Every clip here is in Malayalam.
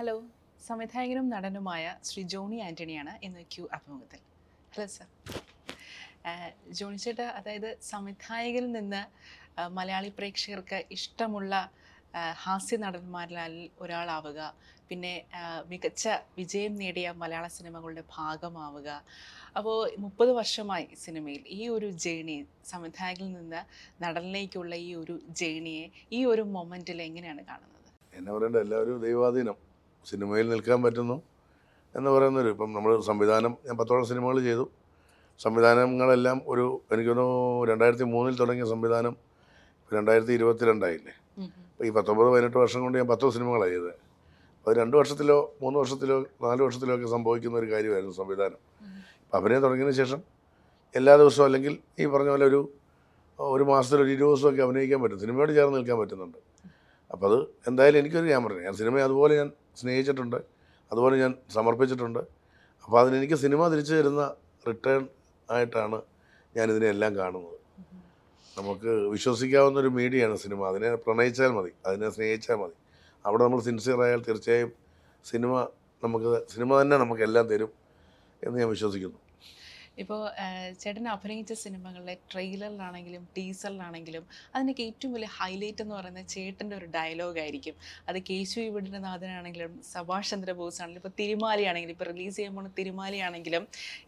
ഹലോ സംവിധായകനും നടനുമായ ശ്രീ ജോണി ആന്റണിയാണ് ഇന്ന് ക്യൂ അഭിമുഖത്തിൽ. ഹലോ സർ ജോണി ചേട്ടാ അതായത് സംവിധായകനിൽ നിന്ന് മലയാളി പ്രേക്ഷകർക്ക് ഇഷ്ടമുള്ള ഹാസ്യ നടന്മാരിൽ ഒരാളാവുക പിന്നെ മികച്ച വിജയം നേടിയ മലയാള സിനിമകളുടെ ഭാഗമാവുക. അപ്പോൾ മുപ്പത് വർഷമായി സിനിമയിൽ ഈ ഒരു ജേണി സംവിധായകനിൽ നിന്ന് നടനിലേക്കുള്ള ഈ ഒരു ജേണിയെ ഈ ഒരു മൊമെന്റിൽ എങ്ങനെയാണ് കാണുന്നത്? എന്നെ പറയേണ്ട എല്ലാവരും ദൈവാധീനം. സിനിമയിൽ നിൽക്കാൻ പറ്റുന്നു എന്ന് പറയുന്നൊരു ഇപ്പം നമ്മൾ സംവിധാനം ഞാൻ പത്തോളം സിനിമകൾ ചെയ്തു. സംവിധാനങ്ങളെല്ലാം ഒരു എനിക്കൊന്ന് രണ്ടായിരത്തി മൂന്നിൽ തുടങ്ങിയ സംവിധാനം രണ്ടായിരത്തി ഇരുപത്തിരണ്ടായില്ലേ? ഉം. ഉം. അപ്പോൾ ഈ പത്തൊമ്പത് പതിനെട്ട് വർഷം കൊണ്ട് ഞാൻ പത്തോ സിനിമകളാണ് ചെയ്തത്. അത് രണ്ട് വർഷത്തിലോ മൂന്ന് വർഷത്തിലോ നാല് വർഷത്തിലോ ഒക്കെ സംഭവിക്കുന്ന ഒരു കാര്യമായിരുന്നു സംവിധാനം. അപ്പം അഭിനയം തുടങ്ങിയതിന് ശേഷം എല്ലാ ദിവസവും അല്ലെങ്കിൽ ഈ പറഞ്ഞ പോലെ ഒരു ഒരു മാസത്തിൽ ഒരു ഇരുപത് ദിവസമൊക്കെ അഭിനയിക്കാൻ പറ്റും. സിനിമയോട് ചേർന്ന് നിൽക്കാൻ പറ്റുന്നുണ്ട്. അപ്പോൾ അത് എന്തായാലും എനിക്കൊരു ഞാൻ പറഞ്ഞു ഞാൻ സിനിമയെ അതുപോലെ ഞാൻ സ്നേഹിച്ചിട്ടുണ്ട്. അതുപോലെ ഞാൻ സമർപ്പിച്ചിട്ടുണ്ട്. അപ്പോൾ അതിനെനിക്ക് സിനിമ തിരിച്ചു തരുന്ന റിട്ടേൺ ആയിട്ടാണ് ഞാനിതിനെ എല്ലാം കാണുന്നത്. നമുക്ക് വിശ്വസിക്കാവുന്ന ഒരു മീഡിയയാണ് സിനിമ. അതിനെ പ്രണയിച്ചാൽ മതി. അതിനെ സ്നേഹിച്ചാൽ മതി. അവിടെ നമ്മൾ സിൻസിയർ ആയാൽ തീർച്ചയായും സിനിമ നമുക്ക് സിനിമ തന്നെ നമുക്കെല്ലാം തരും എന്ന് ഞാൻ വിശ്വസിക്കുന്നു. ഇപ്പോൾ ചേട്ടൻ അഭിനയിച്ച സിനിമകളിലെ ട്രെയിലറിലാണെങ്കിലും ടീസറിലാണെങ്കിലും അതിനൊക്കെ ഏറ്റവും വലിയ ഹൈലൈറ്റ് എന്ന് പറയുന്നത് ചേട്ടന്റെ ഒരു ഡയലോഗ് ആയിരിക്കും അത് കേശു ഇവിടുത്തെ നാഥനാണെങ്കിലും സുഭാഷ് ചന്ദ്രബോസ് ആണെങ്കിലും ഇപ്പോൾ തിരുമാലിയാണെങ്കിലും ഇപ്പോൾ റിലീസ് ചെയ്യാൻ പോകുന്ന തിരുമാലിയാണെങ്കിലും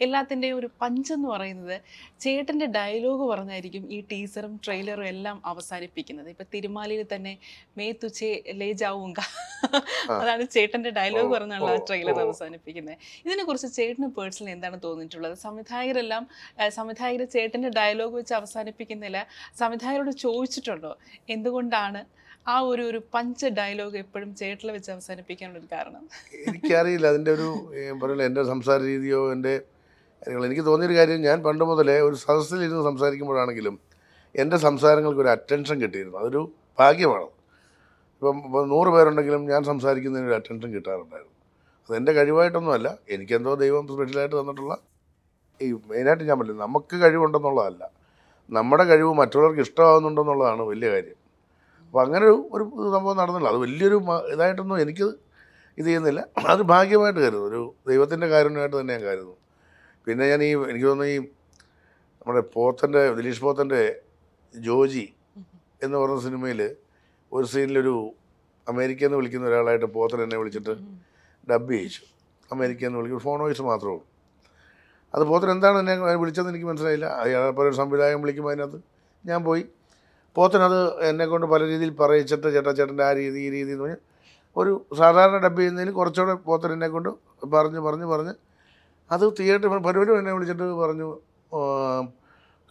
എല്ലാത്തിന്റെയും ഒരു പഞ്ചെന്ന് പറയുന്നത് ചേട്ടന്റെ ഡയലോഗ് പറഞ്ഞായിരിക്കും ഈ ടീസറും ട്രെയിലറും എല്ലാം അവസാനിപ്പിക്കുന്നത്. ഇപ്പോൾ തിരുമാലിയിൽ തന്നെ മേ തുച്ചേ ലേ ജാവുങ്ക അതാണ് ചേട്ടന്റെ ഡയലോഗ് പറഞ്ഞാണല്ലോ ആ ട്രെയിലർ അവസാനിപ്പിക്കുന്നത്. ഇതിനെക്കുറിച്ച് ചേട്ടന് പേഴ്സണലി എന്താണ് തോന്നിയിട്ടുള്ളത്? സംവിധായകരെല്ലാം സംവിധായകർ ചേട്ടന്റെ ഡയലോഗ് വെച്ച് അവസാനിപ്പിക്കുന്നില്ല. സംവിധായകരോട് ചോദിച്ചിട്ടുണ്ടോ? എന്തുകൊണ്ടാണ് ആ ഒരു ഒരു പഞ്ച് ഡയലോഗ് എപ്പോഴും ചേട്ടിൽ വെച്ച് അവസാനിപ്പിക്കാനുള്ള ഒരു കാരണം? എനിക്കറിയില്ല. അതിന്റെ ഒരു പറയുന്നത് എന്റെ സംസാര രീതിയോ എന്റെ എനിക്ക് തോന്നിയൊരു കാര്യം ഞാൻ പണ്ട് മുതലേ ഒരു സദസ്സിലിരുന്ന് സംസാരിക്കുമ്പോഴാണെങ്കിലും എന്റെ സംസാരങ്ങൾക്ക് ഒരു അറ്റൻഷൻ കിട്ടിയിരുന്നു. അതൊരു ഭാഗ്യമാണ്. ഇപ്പം നൂറ് പേരുണ്ടെങ്കിലും ഞാൻ സംസാരിക്കുന്നതിന് ഒരു അറ്റൻഷൻ കിട്ടാറുണ്ടായിരുന്നു. അത് എന്റെ കഴിവായിട്ടൊന്നുമല്ല. എനിക്കെന്തോ ദൈവം സ്പെഷ്യലായിട്ട് തന്നിട്ടുള്ള ഈ മെയിനായിട്ട് ഞാൻ പറയുന്നത് നമുക്ക് കഴിവുണ്ടെന്നുള്ളതല്ല. നമ്മുടെ കഴിവ് മറ്റുള്ളവർക്ക് ഇഷ്ടമാകുന്നുണ്ടെന്നുള്ളതാണ് വലിയ കാര്യം. അപ്പോൾ അങ്ങനെ ഒരു ഒരു സംഭവം നടന്നില്ല. അത് വലിയൊരു ഇതായിട്ടൊന്നും എനിക്ക് ഇത് ചെയ്യുന്നില്ല. അത് ഭാഗ്യമായിട്ട് കരുതുന്നു. ഒരു ദൈവത്തിന്റെ കാരുണ്യമായിട്ട് തന്നെ ഞാൻ കരുതുന്നു. പിന്നെ ഞാൻ ഈ എനിക്ക് തോന്നുന്നു ഈ നമ്മുടെ പോത്തന്റെ ദിലീഷ് പോത്തന്റെ ജോജി എന്ന് പറഞ്ഞ സിനിമയിൽ ഒരു സീനിലൊരു അമേരിക്കയിൽ നിന്ന് വിളിക്കുന്ന ഒരാളായിട്ട് പോത്തൻ എന്നെ വിളിച്ചിട്ട് ഡബ് ചെയ്യിച്ചു. അമേരിക്കയിൽ നിന്ന് വിളിക്കും. ഫോൺ വോയിസ് മാത്രമേ ഉള്ളൂ. അത് പോത്തൻ എന്താണ് എന്നെ വിളിച്ചതെന്ന് എനിക്ക് മനസ്സിലായില്ല. അയാളെപ്പോലെ ഒരു സംവിധായകൻ വിളിക്കുമ്പോൾ അതിനകത്ത് ഞാൻ പോയി. പോത്തനത് എന്നെക്കൊണ്ട് പല രീതിയിൽ പറയിച്ചിട്ട് ചേട്ടാ ചേട്ടന്റെ ആ രീതി ഈ രീതി എന്ന് പറഞ്ഞ് ഒരു സാധാരണ ഡബ് ചെയ്യുന്നതിന് കുറച്ചുകൂടെ പോത്തൻ എന്നെ കൊണ്ട് പറഞ്ഞ് പറഞ്ഞ് പറഞ്ഞ് അത് തിയേറ്റർ പരിപാടി എന്നെ വിളിച്ചിട്ട് പറഞ്ഞു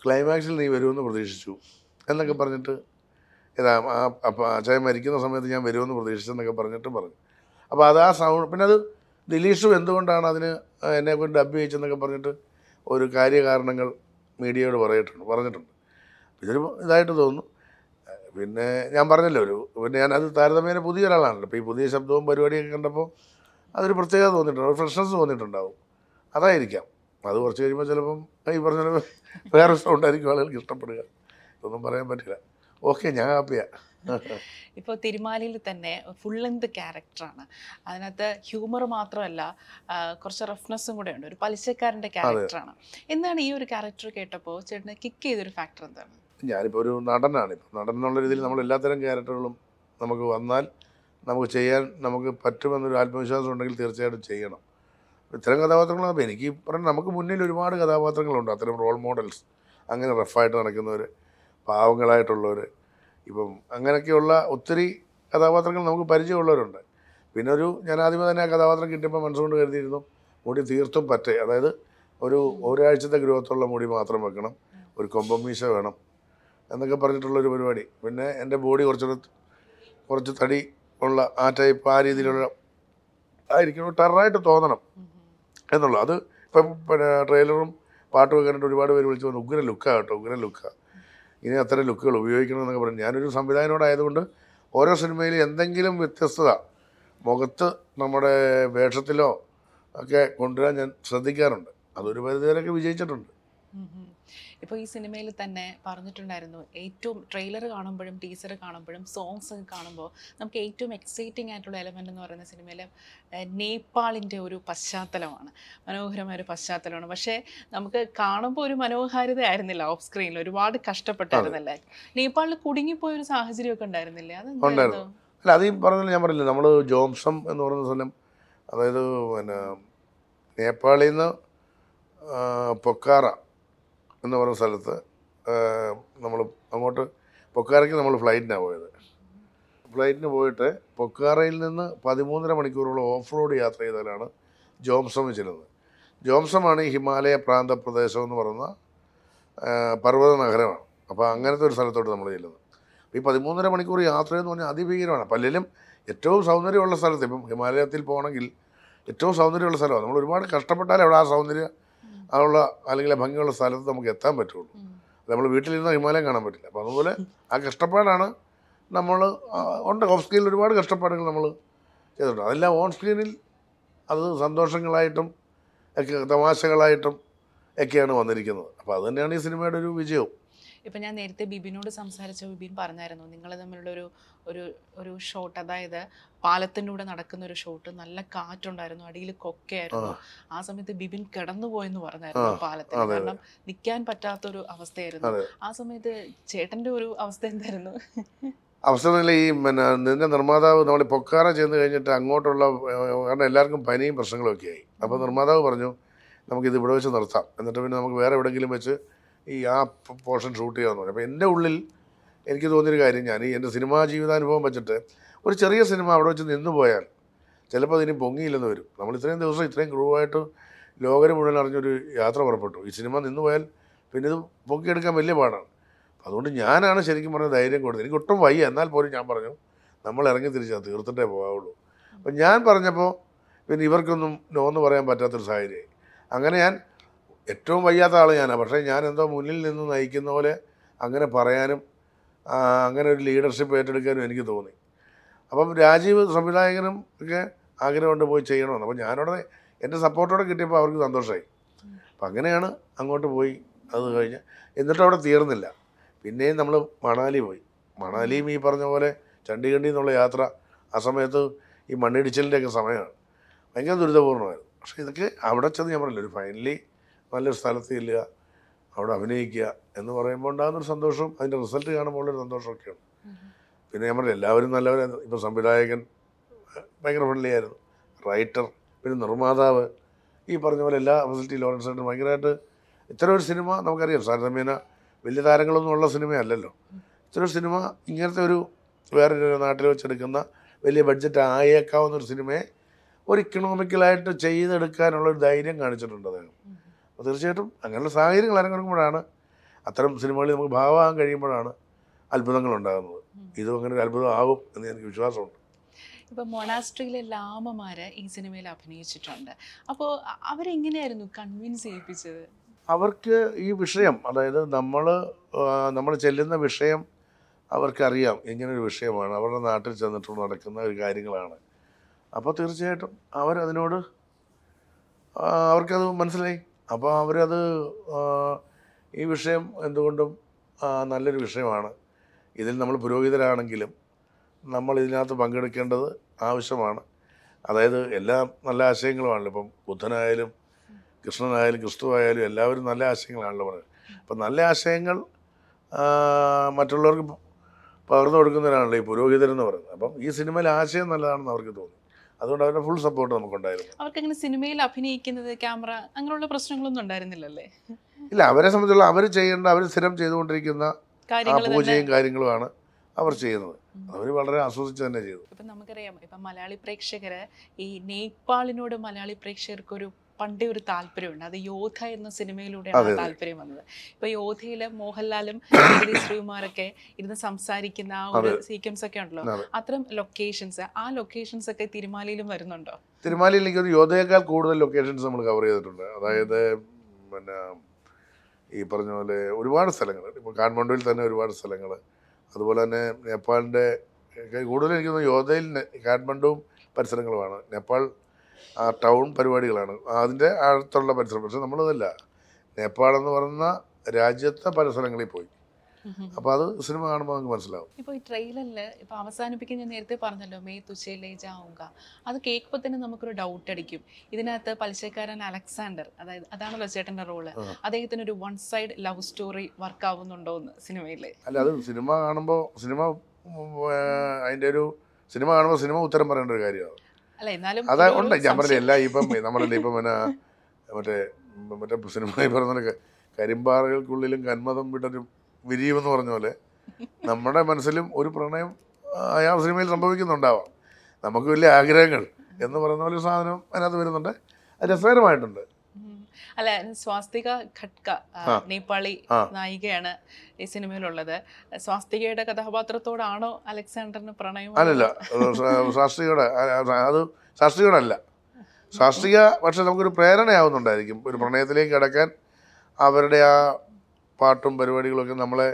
ക്ലൈമാക്സിൽ നീ വരുമെന്ന് പ്രതീക്ഷിച്ചു എന്നൊക്കെ പറഞ്ഞിട്ട് ഇതാ അപ്പം അച്ചായ മരിക്കുന്ന സമയത്ത് ഞാൻ വരുമെന്ന് പ്രതീക്ഷിച്ചെന്നൊക്കെ പറഞ്ഞിട്ട് പറഞ്ഞു. അപ്പോൾ അത് ആ സൗണ്ട് പിന്നെ അത് ദിലീഷും എന്തുകൊണ്ടാണ് അതിന് എന്നെ കൊണ്ട് ഡബ് ചെയ്യിച്ചെന്നൊക്കെ പറഞ്ഞിട്ട് ഒരു കാര്യകാരണങ്ങൾ മീഡിയയോട് പറയിട്ടുണ്ട് പറഞ്ഞിട്ടുണ്ട്. ഇതൊരു ഇതായിട്ട് തോന്നുന്നു. പിന്നെ ഞാൻ പറഞ്ഞല്ലോ ഒരു പിന്നെ ഞാൻ അത് താരതമ്യേന പുതിയ ഒരാളാണല്ലോ. അപ്പോൾ ഈ പുതിയ ശബ്ദവും പരിപാടിയൊക്കെ കണ്ടപ്പോൾ അതൊരു പ്രത്യേകത തോന്നിയിട്ടുണ്ട് ഒരു ഫ്രഷ്നസ് തോന്നിയിട്ടുണ്ടാവും. അതായിരിക്കാം. അത് കുറച്ച് കഴിയുമ്പോൾ ചിലപ്പം ഈ പറഞ്ഞ വേറെ സൗണ്ടായിരിക്കും ആളുകൾക്ക് ഇഷ്ടപ്പെടുക. ഇതൊന്നും പറയാൻ പറ്റില്ല. ഓക്കെ ഞാൻ ഹാപ്പിയാണ് ഇപ്പോൾ തിരുമാലിയിൽ തന്നെ ഫുൾ ലെങ്ത് ക്യാരക്ടറാണ് അതിനകത്ത് ഹ്യൂമർ മാത്രമല്ല കുറച്ച് റഫ്നെസ്സും കൂടെ ഉണ്ട്. ഒരു പലിശക്കാരന്റെ ക്യാരക്ടറാണ് എന്താണ് ഈ ഒരു ക്യാരക്ടർ കേട്ടപ്പോൾ ചേട്ടന് കിക്ക് ചെയ്തൊരു ഫാക്ടർ എന്താണ്? ഞാനിപ്പോൾ ഒരു നടനാണ്. ഇപ്പോൾ നടൻ എന്നുള്ള രീതിയിൽ നമ്മൾ എല്ലാത്തരം ക്യാരക്ടറുകളും നമുക്ക് വന്നാൽ നമുക്ക് ചെയ്യാൻ നമുക്ക് പറ്റുമെന്നൊരു ആത്മവിശ്വാസം ഉണ്ടെങ്കിൽ തീർച്ചയായിട്ടും ചെയ്യണം. ഇത്തരം കഥാപാത്രങ്ങൾ അപ്പോൾ എനിക്ക് പറഞ്ഞാൽ നമുക്ക് മുന്നിൽ ഒരുപാട് കഥാപാത്രങ്ങളുണ്ട്. അത്തരം റോൾ മോഡൽസ് അങ്ങനെ റഫായിട്ട് നടക്കുന്നവർ പാവങ്ങളായിട്ടുള്ളവർ ഇപ്പം അങ്ങനെയൊക്കെയുള്ള ഒത്തിരി കഥാപാത്രങ്ങൾ നമുക്ക് പരിചയമുള്ളവരുണ്ട്. പിന്നെ ഒരു ഞാൻ ആദ്യമേ തന്നെ ആ കഥാപാത്രം കിട്ടിയപ്പോൾ മനസ്സുകൊണ്ട് കരുതിയിരുന്നു മുടി തീർത്തും പറ്റേ. അതായത് ഒരു ഒരാഴ്ചത്തെ ഗ്രോത്തുള്ള മുടി മാത്രം വെക്കണം ഒരു കൊമ്പമീശ വേണം എന്നൊക്കെ പറഞ്ഞിട്ടുള്ളൊരു പരിപാടി. പിന്നെ എന്റെ ബോഡി കുറച്ചുകൂടെ കുറച്ച് തടി ഉള്ള ആ ടൈപ്പ് ആ രീതിയിലുള്ള ആയിരിക്കണം ടെററായിട്ട് തോന്നണം എന്നുള്ളത് അത് ഇപ്പം പിന്നെ ട്രെയിലറും പാട്ടും ഒക്കെ കണ്ടിട്ട് ഒരുപാട് പേര് വിളിച്ചു വന്നു ഉഗ്ര ലുക്കാണ് കേട്ടോ ഉഗ്ര ലുക്കാണ് ഇനി അത്തരം ലുക്കുകൾ ഉപയോഗിക്കണം എന്നൊക്കെ പറഞ്ഞു. ഞാനൊരു സംവിധായകനോടായതുകൊണ്ട് ഓരോ സിനിമയിലും എന്തെങ്കിലും വ്യത്യസ്തത മുഖത്ത് നമ്മുടെ വേഷത്തിലോ ഒക്കെ കൊണ്ടുവരാൻ ഞാൻ ശ്രദ്ധിക്കാറുണ്ട്. അതൊരു പരിധിവരെയൊക്കെ വിജയിച്ചിട്ടുണ്ട്. ഇപ്പോൾ ഈ സിനിമയിൽ തന്നെ പറഞ്ഞിട്ടുണ്ടായിരുന്നു ഏറ്റവും ട്രെയിലർ കാണുമ്പോഴും ടീസർ കാണുമ്പോഴും സോങ്സ് ഒക്കെ കാണുമ്പോൾ നമുക്ക് ഏറ്റവും എക്സൈറ്റിംഗ് ആയിട്ടുള്ള എലമെന്റ് എന്ന് പറയുന്ന സിനിമയിലെ നേപ്പാളിന്റെ ഒരു പശ്ചാത്തലമാണ്. മനോഹരമായ ഒരു പശ്ചാത്തലമാണ്. പക്ഷേ നമുക്ക് കാണുമ്പോൾ ഒരു മനോഹാരിത ആയിരുന്നില്ല ഓഫ് സ്ക്രീനിൽ ഒരുപാട് കഷ്ടപ്പെട്ടായിരുന്നല്ലേ? നേപ്പാളിൽ കുടുങ്ങിപ്പോയ ഒരു സാഹചര്യമൊക്കെ ഉണ്ടായിരുന്നില്ലേ? അത് അല്ല അത് ഈ പറഞ്ഞ ഞാൻ പറഞ്ഞില്ല നമ്മൾ ജോംസം എന്ന് പറയുന്ന സ്ഥലം അതായത് പിന്നെ നേപ്പാളിൽ നിന്ന് പൊക്കാറ എന്ന് പറഞ്ഞ സ്ഥലത്ത് നമ്മൾ അങ്ങോട്ട് പൊക്കാറയ്ക്ക് നമ്മൾ ഫ്ലൈറ്റിനാണ് പോയത്. ഫ്ലൈറ്റിന് പോയിട്ട് പൊക്കാറയിൽ നിന്ന് പതിമൂന്നര മണിക്കൂറോളം ഓഫ് റോഡ് യാത്ര ചെയ്താലാണ് ജോംസം ചെല്ലുന്നത്. ജോംസമാണ് ഈ ഹിമാലയ പ്രാന്ത പ്രദേശം എന്ന് പറയുന്ന പർവത നഗരമാണ്. അപ്പോൾ അങ്ങനത്തെ ഒരു സ്ഥലത്തോട്ട് നമ്മൾ ചെല്ലുന്നത്. ഈ പതിമൂന്നര മണിക്കൂർ യാത്ര എന്ന് പറഞ്ഞാൽ അതിഭീകരമാണ്. പല്ലിലും ഏറ്റവും സൗന്ദര്യമുള്ള സ്ഥലത്ത് ഇപ്പം ഹിമാലയത്തിൽ പോകണമെങ്കിൽ ഏറ്റവും സൗന്ദര്യമുള്ള സ്ഥലമാണ്. നമ്മൾ ഒരുപാട് കഷ്ടപ്പെട്ടാലേ അവിടെ ആ സൗന്ദര്യം ഉള്ള അല്ലെങ്കിൽ ഭംഗിയുള്ള സ്ഥലത്ത് നമുക്ക് എത്താൻ പറ്റുള്ളൂ. നമ്മൾ വീട്ടിലിരുന്ന് ഹിമാലയം കാണാൻ പറ്റില്ല. അപ്പോൾ അതുപോലെ ആ കഷ്ടപ്പാടാണ് നമ്മൾ ഉണ്ട് ഓഫ് സ്ക്രീനിൽ ഒരുപാട് കഷ്ടപ്പാടുകൾ നമ്മൾ ചെയ്തിട്ടുണ്ട്. അതെല്ലാം ഓൺ സ്ക്രീനിൽ അത് സന്തോഷങ്ങളായിട്ടും ഒക്കെ തമാശകളായിട്ടും ഒക്കെയാണ് വന്നിരിക്കുന്നത്. അപ്പോൾ അത് തന്നെയാണ് ഈ സിനിമയുടെ ഒരു വിജയവും. ഇപ്പം ഞാൻ നേരത്തെ ബിബിനോട് സംസാരിച്ച ബിബിൻ പറഞ്ഞായിരുന്നു നിങ്ങൾ തമ്മിലുള്ള ഒരു ഒരു ഷോട്ട് അതായത് പാലത്തിന്റെ കൂടെ നടക്കുന്ന ഒരു ഷോട്ട് നല്ല കാറ്റുണ്ടായിരുന്നു അടിയിൽ കൊക്കയായിരുന്നു. ആ. സമയത്ത് ബിബിൻ കിടന്നുപോയെന്ന് പറഞ്ഞായിരുന്നു പാലത്തിൽ. കാരണം നിൽക്കാൻ പറ്റാത്തൊരു അവസ്ഥയായിരുന്നു. ആ സമയത്ത് ചേട്ടന്റെ ഒരു അവസ്ഥ എന്തായിരുന്നു? അവസരമില്ല ഈ പിന്നെ നിന്റെ നിർമ്മാതാവ് നമ്മൾ പൊക്കാറ ചെന്ന് കഴിഞ്ഞിട്ട് അങ്ങോട്ടുള്ള കാരണം എല്ലാവർക്കും പനിയും പ്രശ്നങ്ങളും ഒക്കെ ആയി. അപ്പോൾ നിർമ്മാതാവ് പറഞ്ഞു നമുക്കിത് ഇവിടെ വെച്ച് നിർത്താം. എന്നിട്ട് പിന്നെ നമുക്ക് വേറെ എവിടെയെങ്കിലും വെച്ച് ഈ ആ പോർഷൻ ഷൂട്ട് ചെയ്യാമെന്ന് പറഞ്ഞു. അപ്പോൾ എന്റെ ഉള്ളിൽ എനിക്ക് തോന്നിയൊരു കാര്യം ഞാൻ എന്റെ സിനിമാ ജീവിതാനുഭവം വെച്ചിട്ട് ഒരു ചെറിയ സിനിമ അവിടെ വെച്ച് നിന്ന് പോയാൽ ചിലപ്പോൾ അതിന് പൊങ്ങിയില്ലെന്ന് വരും. നമ്മൾ ഇത്രയും ദിവസം ഇത്രയും ക്രൂവായിട്ട് ലോകര് മുഴുവൻ അറിഞ്ഞൊരു യാത്ര പുറപ്പെട്ടു. ഈ സിനിമ നിന്ന് പോയാൽ പിന്നെ ഇത് പൊക്കിയെടുക്കാൻ വലിയ പാടാണ്. അതുകൊണ്ട് ഞാനാണ് ശരിക്കും പറഞ്ഞ ധൈര്യം കൊടുത്തത്. എനിക്ക് ഒട്ടും വയ്യ. എന്നാൽ പോലും ഞാൻ പറഞ്ഞു നമ്മൾ ഇറങ്ങി തിരിച്ചാൽ തീർത്തിട്ടേ പോകാവുള്ളൂ. അപ്പം ഞാൻ പറഞ്ഞപ്പോൾ പിന്നെ ഇവർക്കൊന്നും നോ എന്ന് പറയാൻ പറ്റാത്തൊരു സാഹചര്യമായി. അങ്ങനെ ഞാൻ ഏറ്റവും വയ്യാത്ത ആൾ ഞാനാണ് പക്ഷേ ഞാൻ എന്തോ മുന്നിൽ നിന്ന് നയിക്കുന്ന പോലെ അങ്ങനെ പറയാനും അങ്ങനെ ഒരു ലീഡർഷിപ്പ് ഏറ്റെടുക്കാനും എനിക്ക് തോന്നി. അപ്പം രാജീവ് സംവിധായകനും ഒക്കെ ആഗ്രഹമുണ്ട് പോയി ചെയ്യണമെന്ന്. അപ്പോൾ ഞാനവിടെ എന്റെ സപ്പോർട്ടോടെ കിട്ടിയപ്പോൾ അവർക്ക് സന്തോഷമായി അപ്പം അങ്ങനെയാണ് അങ്ങോട്ട് പോയി അത് കഴിഞ്ഞ്. എന്നിട്ട് അവിടെ തീർന്നില്ല. പിന്നെയും നമ്മൾ മണാലി പോയി. മണാലിയും ഈ പറഞ്ഞ പോലെ ചണ്ഡീഗഡിൽ നിന്നുള്ള യാത്ര ആ സമയത്ത് ഈ മണ്ണിടിച്ചിലിന്റെയൊക്കെ സമയമാണ്. ഭയങ്കര ദുരിതപൂർണമായിരുന്നു പക്ഷേ ഇതൊക്കെ അവിടെ ചെന്ന് ഞാൻ പറഞ്ഞില്ല ഒരു ഫൈനലി നല്ലൊരു സ്ഥലത്ത് ചെല്ലുക അവിടെ അഭിനയിക്കുക എന്ന് പറയുമ്പോൾ ഉണ്ടാകുന്നൊരു സന്തോഷവും അതിന്റെ റിസൾട്ട് കാണുമ്പോൾ ഉള്ളൊരു സന്തോഷമൊക്കെയാണ്. പിന്നെ ഞാൻ എല്ലാവരും നല്ലവരായിരുന്നു ഇപ്പോൾ സംവിധായകൻ ഭയങ്കര ഫ്രണ്ട്ലി ആയിരുന്നു റൈറ്റർ പിന്നെ നിർമ്മാതാവ് ഈ പറഞ്ഞ പോലെ എല്ലാ ഫെസിലിറ്റി ലോറൻസ് ആയിട്ടും ഭയങ്കരമായിട്ട് ഇത്തരം ഒരു സിനിമ നമുക്കറിയാം സാരതമ്യേന വലിയ താരങ്ങളൊന്നും ഉള്ള സിനിമയല്ലല്ലോ. ഇത്തരം ഒരു സിനിമ ഇങ്ങനത്തെ ഒരു വേറൊരു നാട്ടിൽ വെച്ചെടുക്കുന്ന വലിയ ബഡ്ജറ്റ് ആയേക്കാവുന്ന ഒരു സിനിമയെ ഒരു ഇക്കണോമിക്കലായിട്ട് ചെയ്തെടുക്കാനുള്ള ഒരു ധൈര്യം കാണിച്ചിട്ടുണ്ട് അദ്ദേഹം. അപ്പോൾ തീർച്ചയായിട്ടും അങ്ങനെയുള്ള സാഹചര്യങ്ങൾ അരങ്ങെടുക്കുമ്പോഴാണ് അത്തരം സിനിമകളിൽ നമുക്ക് ഭാഗമാകാൻ കഴിയുമ്പോഴാണ് അത്ഭുതങ്ങൾ ഉണ്ടാകുന്നത് ഇതും അങ്ങനെ ഒരു അത്ഭുതം ആകും എന്ന് എനിക്ക് വിശ്വാസമുണ്ട്. ഇപ്പൊ മൊണാസ്ട്രിയിലെ ലാമമാര് ഈ സിനിമയിൽ അഭിനയിച്ചിട്ടുണ്ട്. അപ്പോൾ അവരെങ്ങനെയായിരുന്നു കൺവിൻസ് ചെയ്യിപ്പിച്ചത്? അവർക്ക് ഈ വിഷയം അതായത് നമ്മൾ നമ്മൾ ചെല്ലുന്ന വിഷയം അവർക്കറിയാം. ഇങ്ങനൊരു വിഷയമാണ്. അവരുടെ നാട്ടിൽ ചെന്നിട്ട് നടക്കുന്ന ഒരു കാര്യങ്ങളാണ്. അപ്പോൾ തീർച്ചയായിട്ടും അവരതിനോട് അവർക്കത് മനസ്സിലായി. അപ്പോൾ അവരത് ഈ വിഷയം എന്തുകൊണ്ടും നല്ലൊരു വിഷയമാണ്. ഇതിൽ നമ്മൾ പുരോഹിതരാണെങ്കിലും നമ്മൾ ഇതിനകത്ത് പങ്കെടുക്കേണ്ടത് ആവശ്യമാണ്. അതായത് എല്ലാ നല്ല ആശയങ്ങളുമാണല്ലോ. ഇപ്പം ബുദ്ധനായാലും കൃഷ്ണനായാലും ക്രിസ്തു ആയാലും എല്ലാവരും നല്ല ആശയങ്ങളാണല്ലോ പറയുന്നത് അപ്പം നല്ല ആശയങ്ങൾ മറ്റുള്ളവർക്ക് പകർന്നു കൊടുക്കുന്നവരാണല്ലോ ഈ പുരോഹിതരെന്ന് പറയുന്നത്. അപ്പം ഈ സിനിമയിൽ ആശയം നല്ലതാണെന്ന് അവർക്ക് തോന്നി. അതുകൊണ്ട് അവരുടെ ഫുൾ സപ്പോർട്ട് നമുക്കുണ്ടായിരുന്നു. അവർക്ക് അങ്ങനെ സിനിമയിൽ അഭിനയിക്കുന്നത് ക്യാമറ അങ്ങനെയുള്ള പ്രശ്നങ്ങളൊന്നും ഉണ്ടായിരുന്നില്ലല്ലേ ഇല്ല അവരെ സംബന്ധിച്ചുള്ള അവർ ചെയ്യേണ്ട അവർ സ്ഥിരം ചെയ്തുകൊണ്ടിരിക്കുന്ന ആ പൂജയും കാര്യങ്ങളുമാണ് അവർ ചെയ്യുന്നത്. അവർ വളരെ ആസ്വദിച്ച് തന്നെ ചെയ്തു. ഇപ്പം നമുക്കറിയാം ഇപ്പം മലയാളി പ്രേക്ഷകര് ഈ നേപ്പാളിനോട് മലയാളി പ്രേക്ഷകർക്ക് ഒരു പണ്ടേ ഒരു താല്പര്യമുണ്ട്. അത് യോധ എന്ന സിനിമയിലൂടെയാണ്. താല്പര്യം വന്നത്. ഇപ്പൊ യോധയിൽ മോഹൻലാലും ശ്രീകുമാരൊക്കെ ഇരുന്ന് സംസാരിക്കുന്ന ആ ഒരു സീക്വൻസ് ഒക്കെ ഉണ്ടല്ലോ. അതെ. അത്തരം ലൊക്കേഷൻസ് ആ ലൊക്കേഷൻസ് ഒക്കെ തിരുമാലയിലും വരുന്നുണ്ടോ? തിരുമാലയിൽ ഒരു യോധയേക്കാൾ കൂടുതൽ ലൊക്കേഷൻസ് നമ്മൾ കവർ ചെയ്തിട്ടുണ്ട്. അതായത് പിന്നെ ഈ പറഞ്ഞ പോലെ ഒരുപാട് സ്ഥലങ്ങൾ ഇപ്പോൾ കാഠ്മണ്ഡുവിൽ തന്നെ ഒരുപാട് സ്ഥലങ്ങൾ അതുപോലെ തന്നെ നേപ്പാളിന്റെ കൂടുതൽ എനിക്ക് തോന്നുന്നു യോധയിൽ കാഠ്മണ്ഡുവും പരിസരങ്ങളുമാണ്. നേപ്പാൾ ആ ടൗൺ പരിപാടികളാണ്. അതിന്റെ അടുത്തുള്ള പരിസരം. പക്ഷേ നമ്മളതല്ല. നേപ്പാളെന്ന് പറയുന്ന രാജ്യത്തെ പല സ്ഥലങ്ങളിൽ പോയി. അപ്പോൾ അത് സിനിമ കാണുമ്പോൾ നമുക്ക് മനസ്സിലാവും. ഇപ്പോൾ ഈ ട്രെയിലറിൽ ഇപ്പൊ അവസാനിപ്പിക്കാൻ ഞാൻ നേരത്തെ പറഞ്ഞല്ലോ മെയ് തുച്ചയിലേ ജാവുക അത് കേൾക്കുമ്പോൾ തന്നെ നമുക്കൊരു ഡൗട്ട് അടിക്കും. ഇതിനകത്ത് പലിശക്കാരൻ അലക്സാണ്ടർ അതായത് അതാണല്ലോ ചേട്ടന്റെ റോൾ. അദ്ദേഹത്തിന് ഒരു one side love story work ആവുന്നുണ്ടോ എന്ന് സിനിമയിൽ അല്ല അത് സിനിമ കാണുമ്പോൾ സിനിമ അതിന്റെ ഒരു സിനിമ കാണുമ്പോൾ സിനിമ ഉത്തരം പറയേണ്ട ഒരു കാര്യമാണ് അതാ ഉണ്ട്. ഞാൻ പറഞ്ഞില്ല എല്ലാ ഇപ്പം നമ്മളല്ലേ ഇപ്പം പിന്നെ മറ്റേ മറ്റേ സിനിമയിൽ പറഞ്ഞ കരിമ്പാറകൾക്കുള്ളിലും കന്മതം വിടരും വിരിയുമെന്ന് പറഞ്ഞ പോലെ നമ്മുടെ മനസ്സിലും ഒരു പ്രണയം ആ സിനിമയിൽ സംഭവിക്കുന്നുണ്ടാവാം. നമുക്ക് വലിയ ആഗ്രഹങ്ങൾ എന്ന് പറയുന്ന പോലെ സാധനം അതിനകത്ത് വരുന്നുണ്ട്. അത് രസകരമായിട്ടുണ്ട്. അല്ല സ്വാസ്തിക ഖട്ക. നേപ്പാളി നായികയാണ് ഈ സിനിമയിലുള്ളത്. സ്വാസ്തികയുടെ കഥാപാത്രത്തോടാണോ അലക്സാണ്ടറിന് പ്രണയം അല്ലല്ല സ്വാസ്തികയുടെ അത് സ്വാസ്തികയുടെ അല്ല സ്വാസ്തിക പക്ഷെ നമുക്കൊരു പ്രേരണയാവുന്നുണ്ടായിരിക്കും. ഒരു പ്രണയത്തിലേക്ക് കിടക്കാൻ അവരുടെ ആ പാട്ടും പരിപാടികളൊക്കെ നമ്മളെ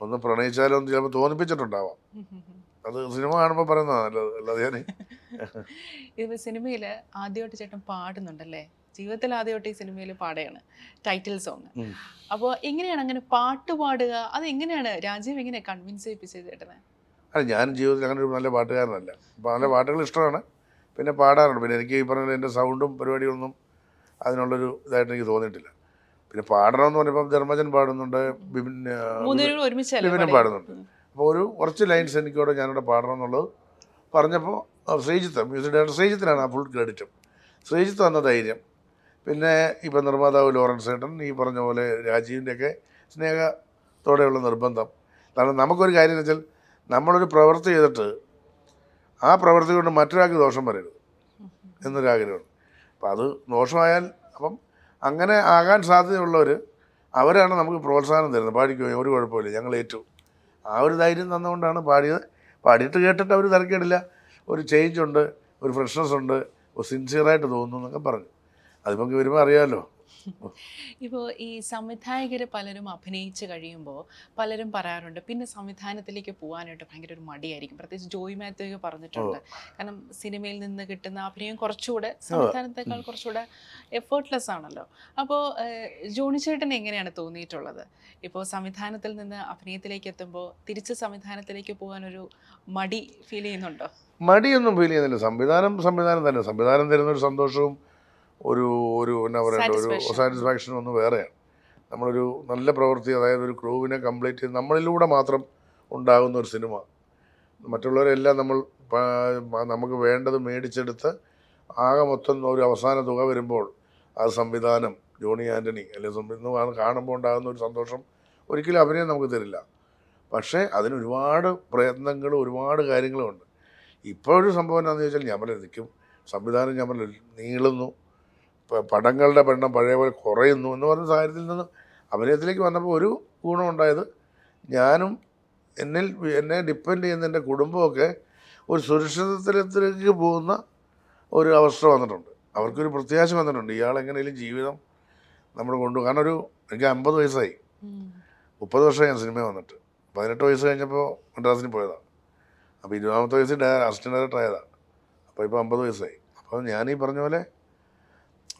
ഒന്ന് പ്രണയിച്ചാലോ എന്ന് ചിലപ്പോൾ തോന്നിപ്പിച്ചിട്ടുണ്ടാവാം. അത് സിനിമ കാണുമ്പോൾ പറയുന്നതാണ് അല്ലാതെ ഞാൻ സിനിമയിൽ ആദ്യമായിട്ട് ചേട്ടൻ പാടുന്നുണ്ടല്ലേ? ജീവിതത്തിൽ ആദ്യമായിട്ട് ഈ സിനിമയിൽ പാടുകയാണ്. ടൈറ്റിൽ സോങ് അപ്പോൾ എങ്ങനെയാണ് അങ്ങനെ പാട്ട് പാടുക? അത് എങ്ങനെയാണ് രാജീവ് എങ്ങനെ കൺവിൻസ് ചെയ്യിപ്പിച്ചത് ചേട്ടനെ? അല്ല ഞാൻ ജീവിതത്തിൽ അങ്ങനെ ഒരു നല്ല പാട്ടുകാരനല്ല. അപ്പോൾ നല്ല പാട്ടുകൾ ഇഷ്ടമാണ്. പിന്നെ പാടാറുണ്ട്. പിന്നെ എനിക്ക് ഈ പറഞ്ഞ എന്റെ സൗണ്ടും പരിപാടികളൊന്നും അതിനുള്ളൊരു ഇതായിട്ട് എനിക്ക് തോന്നിയിട്ടില്ല. പിന്നെ പാടണമെന്ന് പറഞ്ഞപ്പോൾ ധർമ്മജൻ പാടുന്നുണ്ട് ബിപിനും? പാടുന്നുണ്ട്. അപ്പോൾ ഒരു കുറച്ച് ലൈൻസ് എനിക്കവിടെ ഞാനിവിടെ പാടണം എന്നുള്ളത് പറഞ്ഞപ്പോൾ ശ്രീജിത്ത് മ്യൂസിക് ഡയറക്ടർ ശ്രീജിത്തിനാണ് ആ ഫുൾ ക്രെഡിറ്റും ശ്രീജിത്ത് വന്ന ധൈര്യം. പിന്നെ ഇപ്പം നിർമ്മാതാവ് ലോറൻസ് ഏട്ടൻ ഈ പറഞ്ഞ പോലെ രാജീവിന്റെയൊക്കെ സ്നേഹത്തോടെയുള്ള നിർബന്ധം. കാരണം നമുക്കൊരു കാര്യം എന്ന് വെച്ചാൽ നമ്മളൊരു പ്രവൃത്തി ചെയ്തിട്ട് ആ പ്രവൃത്തി കൊണ്ട് മറ്റൊരാൾക്ക് ദോഷം വരരുത് എന്നൊരാഗ്രഹമാണ് അപ്പം അത് ദോഷമായാൽ അപ്പം അങ്ങനെ ആകാൻ സാധ്യതയുള്ളവർ അവരാണ് നമുക്ക് പ്രോത്സാഹനം തരുന്നത്. പാടിക്കോ? ഒരു കുഴപ്പമില്ല. ഞങ്ങൾ ഏറ്റു. ആ ഒരു ധൈര്യം തന്നുകൊണ്ടാണ് പാടിയത്. പാടിയിട്ട് കേട്ടിട്ട് അവർ തിരക്കേടില്ല ഒരു ചേഞ്ച് ഉണ്ട് ഒരു ഫ്രഷ്നെസ് ഉണ്ട് സിൻസിയറായിട്ട് തോന്നുന്നു എന്നൊക്കെ പറഞ്ഞു. അതിപ്പോൾ വരുമ്പോൾ അറിയാലോ. ഇപ്പോ ഈ സംവിധായകർ പലരും അഭിനയിച്ച് കഴിയുമ്പോൾ പലരും പറയാറുണ്ട് പിന്നെ സംവിധാനത്തിലേക്ക് പോകാനായിട്ട് ഭയങ്കര ഒരു മടിയായിരിക്കും. പ്രത്യേകിച്ച് ജോയി മാത്യു പറഞ്ഞിട്ടുണ്ട്. കാരണം സിനിമയിൽ നിന്ന് കിട്ടുന്ന അഭിനയം കുറച്ചുകൂടെ സംവിധാനത്തെക്കാൾ കുറച്ചുകൂടെ എഫേർട്ട്ലെസ് ആണല്ലോ. അപ്പോൾ ജോണി ചേട്ടൻ എങ്ങനെയാണ് തോന്നിയിട്ടുള്ളത്? ഇപ്പോൾ സംവിധാനത്തിൽ നിന്ന് അഭിനയത്തിലേക്ക് എത്തുമ്പോൾ തിരിച്ച് സംവിധാനത്തിലേക്ക് പോകാനൊരു മടി ഫീൽ ചെയ്യുന്നുണ്ടോ? മടിയൊന്നും ഫീൽ ചെയ്യുന്നില്ല. സംവിധാനം സംവിധാനം തന്നെ. സംവിധാനം തരുന്ന ഒരു സന്തോഷവും ഒരു ഒരു എന്നാ പറയണ്ട ഒരു സാറ്റിസ്ഫാക്ഷൻ ഒന്ന് വേറെയാണ്. നമ്മളൊരു നല്ല പ്രവൃത്തി അതായത് ഒരു ക്രൂവിനെ കംപ്ലീറ്റ് ചെയ്ത് നമ്മളിലൂടെ മാത്രം ഉണ്ടാകുന്ന ഒരു സിനിമ. മറ്റുള്ളവരെല്ലാം നമ്മൾ നമുക്ക് വേണ്ടത് മേടിച്ചെടുത്ത് ആകെ മൊത്തം ഒരു അവസാന തുക വരുമ്പോൾ ആ സംവിധാനം ജോണി ആന്റണി അല്ലെങ്കിൽ സംവിധാനം കാണുമ്പോൾ ഉണ്ടാകുന്ന ഒരു സന്തോഷം ഒരിക്കലും അഭിനയം നമുക്ക് തരില്ല. പക്ഷേ അതിന് ഒരുപാട് പ്രയത്നങ്ങളും ഒരുപാട് കാര്യങ്ങളുമുണ്ട് ഒരു സംഭവം എന്താണെന്ന് ചോദിച്ചാൽ നിൽക്കും സംവിധാനം പറഞ്ഞു നീളുന്നു പടങ്ങളുടെ എണ്ണം പഴയ പോലെ കുറയുന്നു എന്ന് പറഞ്ഞ സാഹചര്യത്തിൽ നിന്ന് അഭിനയത്തിലേക്ക് വന്നപ്പോൾ ഒരു ഗുണമുണ്ടായത് ഞാനും എന്നിൽ എന്നെ ഡിപ്പെൻഡ് ചെയ്യുന്ന എന്റെ കുടുംബമൊക്കെ ഒരു സുരക്ഷിതത്തിലേക്ക് പോകുന്ന ഒരു അവസ്ഥ വന്നിട്ടുണ്ട്. അവർക്കൊരു പ്രത്യാശ വന്നിട്ടുണ്ട്. ഇയാൾ എങ്ങനെയും ജീവിതം നമ്മൾ കൊണ്ടു കാരണം ഒരു എനിക്ക് അമ്പത് വയസ്സായി. മുപ്പത് വർഷം ഞാൻ സിനിമ വന്നിട്ട്. പതിനെട്ട് വയസ്സ് കഴിഞ്ഞപ്പോൾ മദ്രാസിന് പോയതാണ്. അപ്പോൾ ഇരുപതാമത്തെ വയസ്സിൽ അസിസ്റ്റന്റ് ഡയറക്ടർ ആയതാണ് അപ്പോൾ ഇപ്പോൾ അമ്പത് വയസ്സായി. അപ്പോൾ ഞാൻ ഈ പറഞ്ഞ പോലെ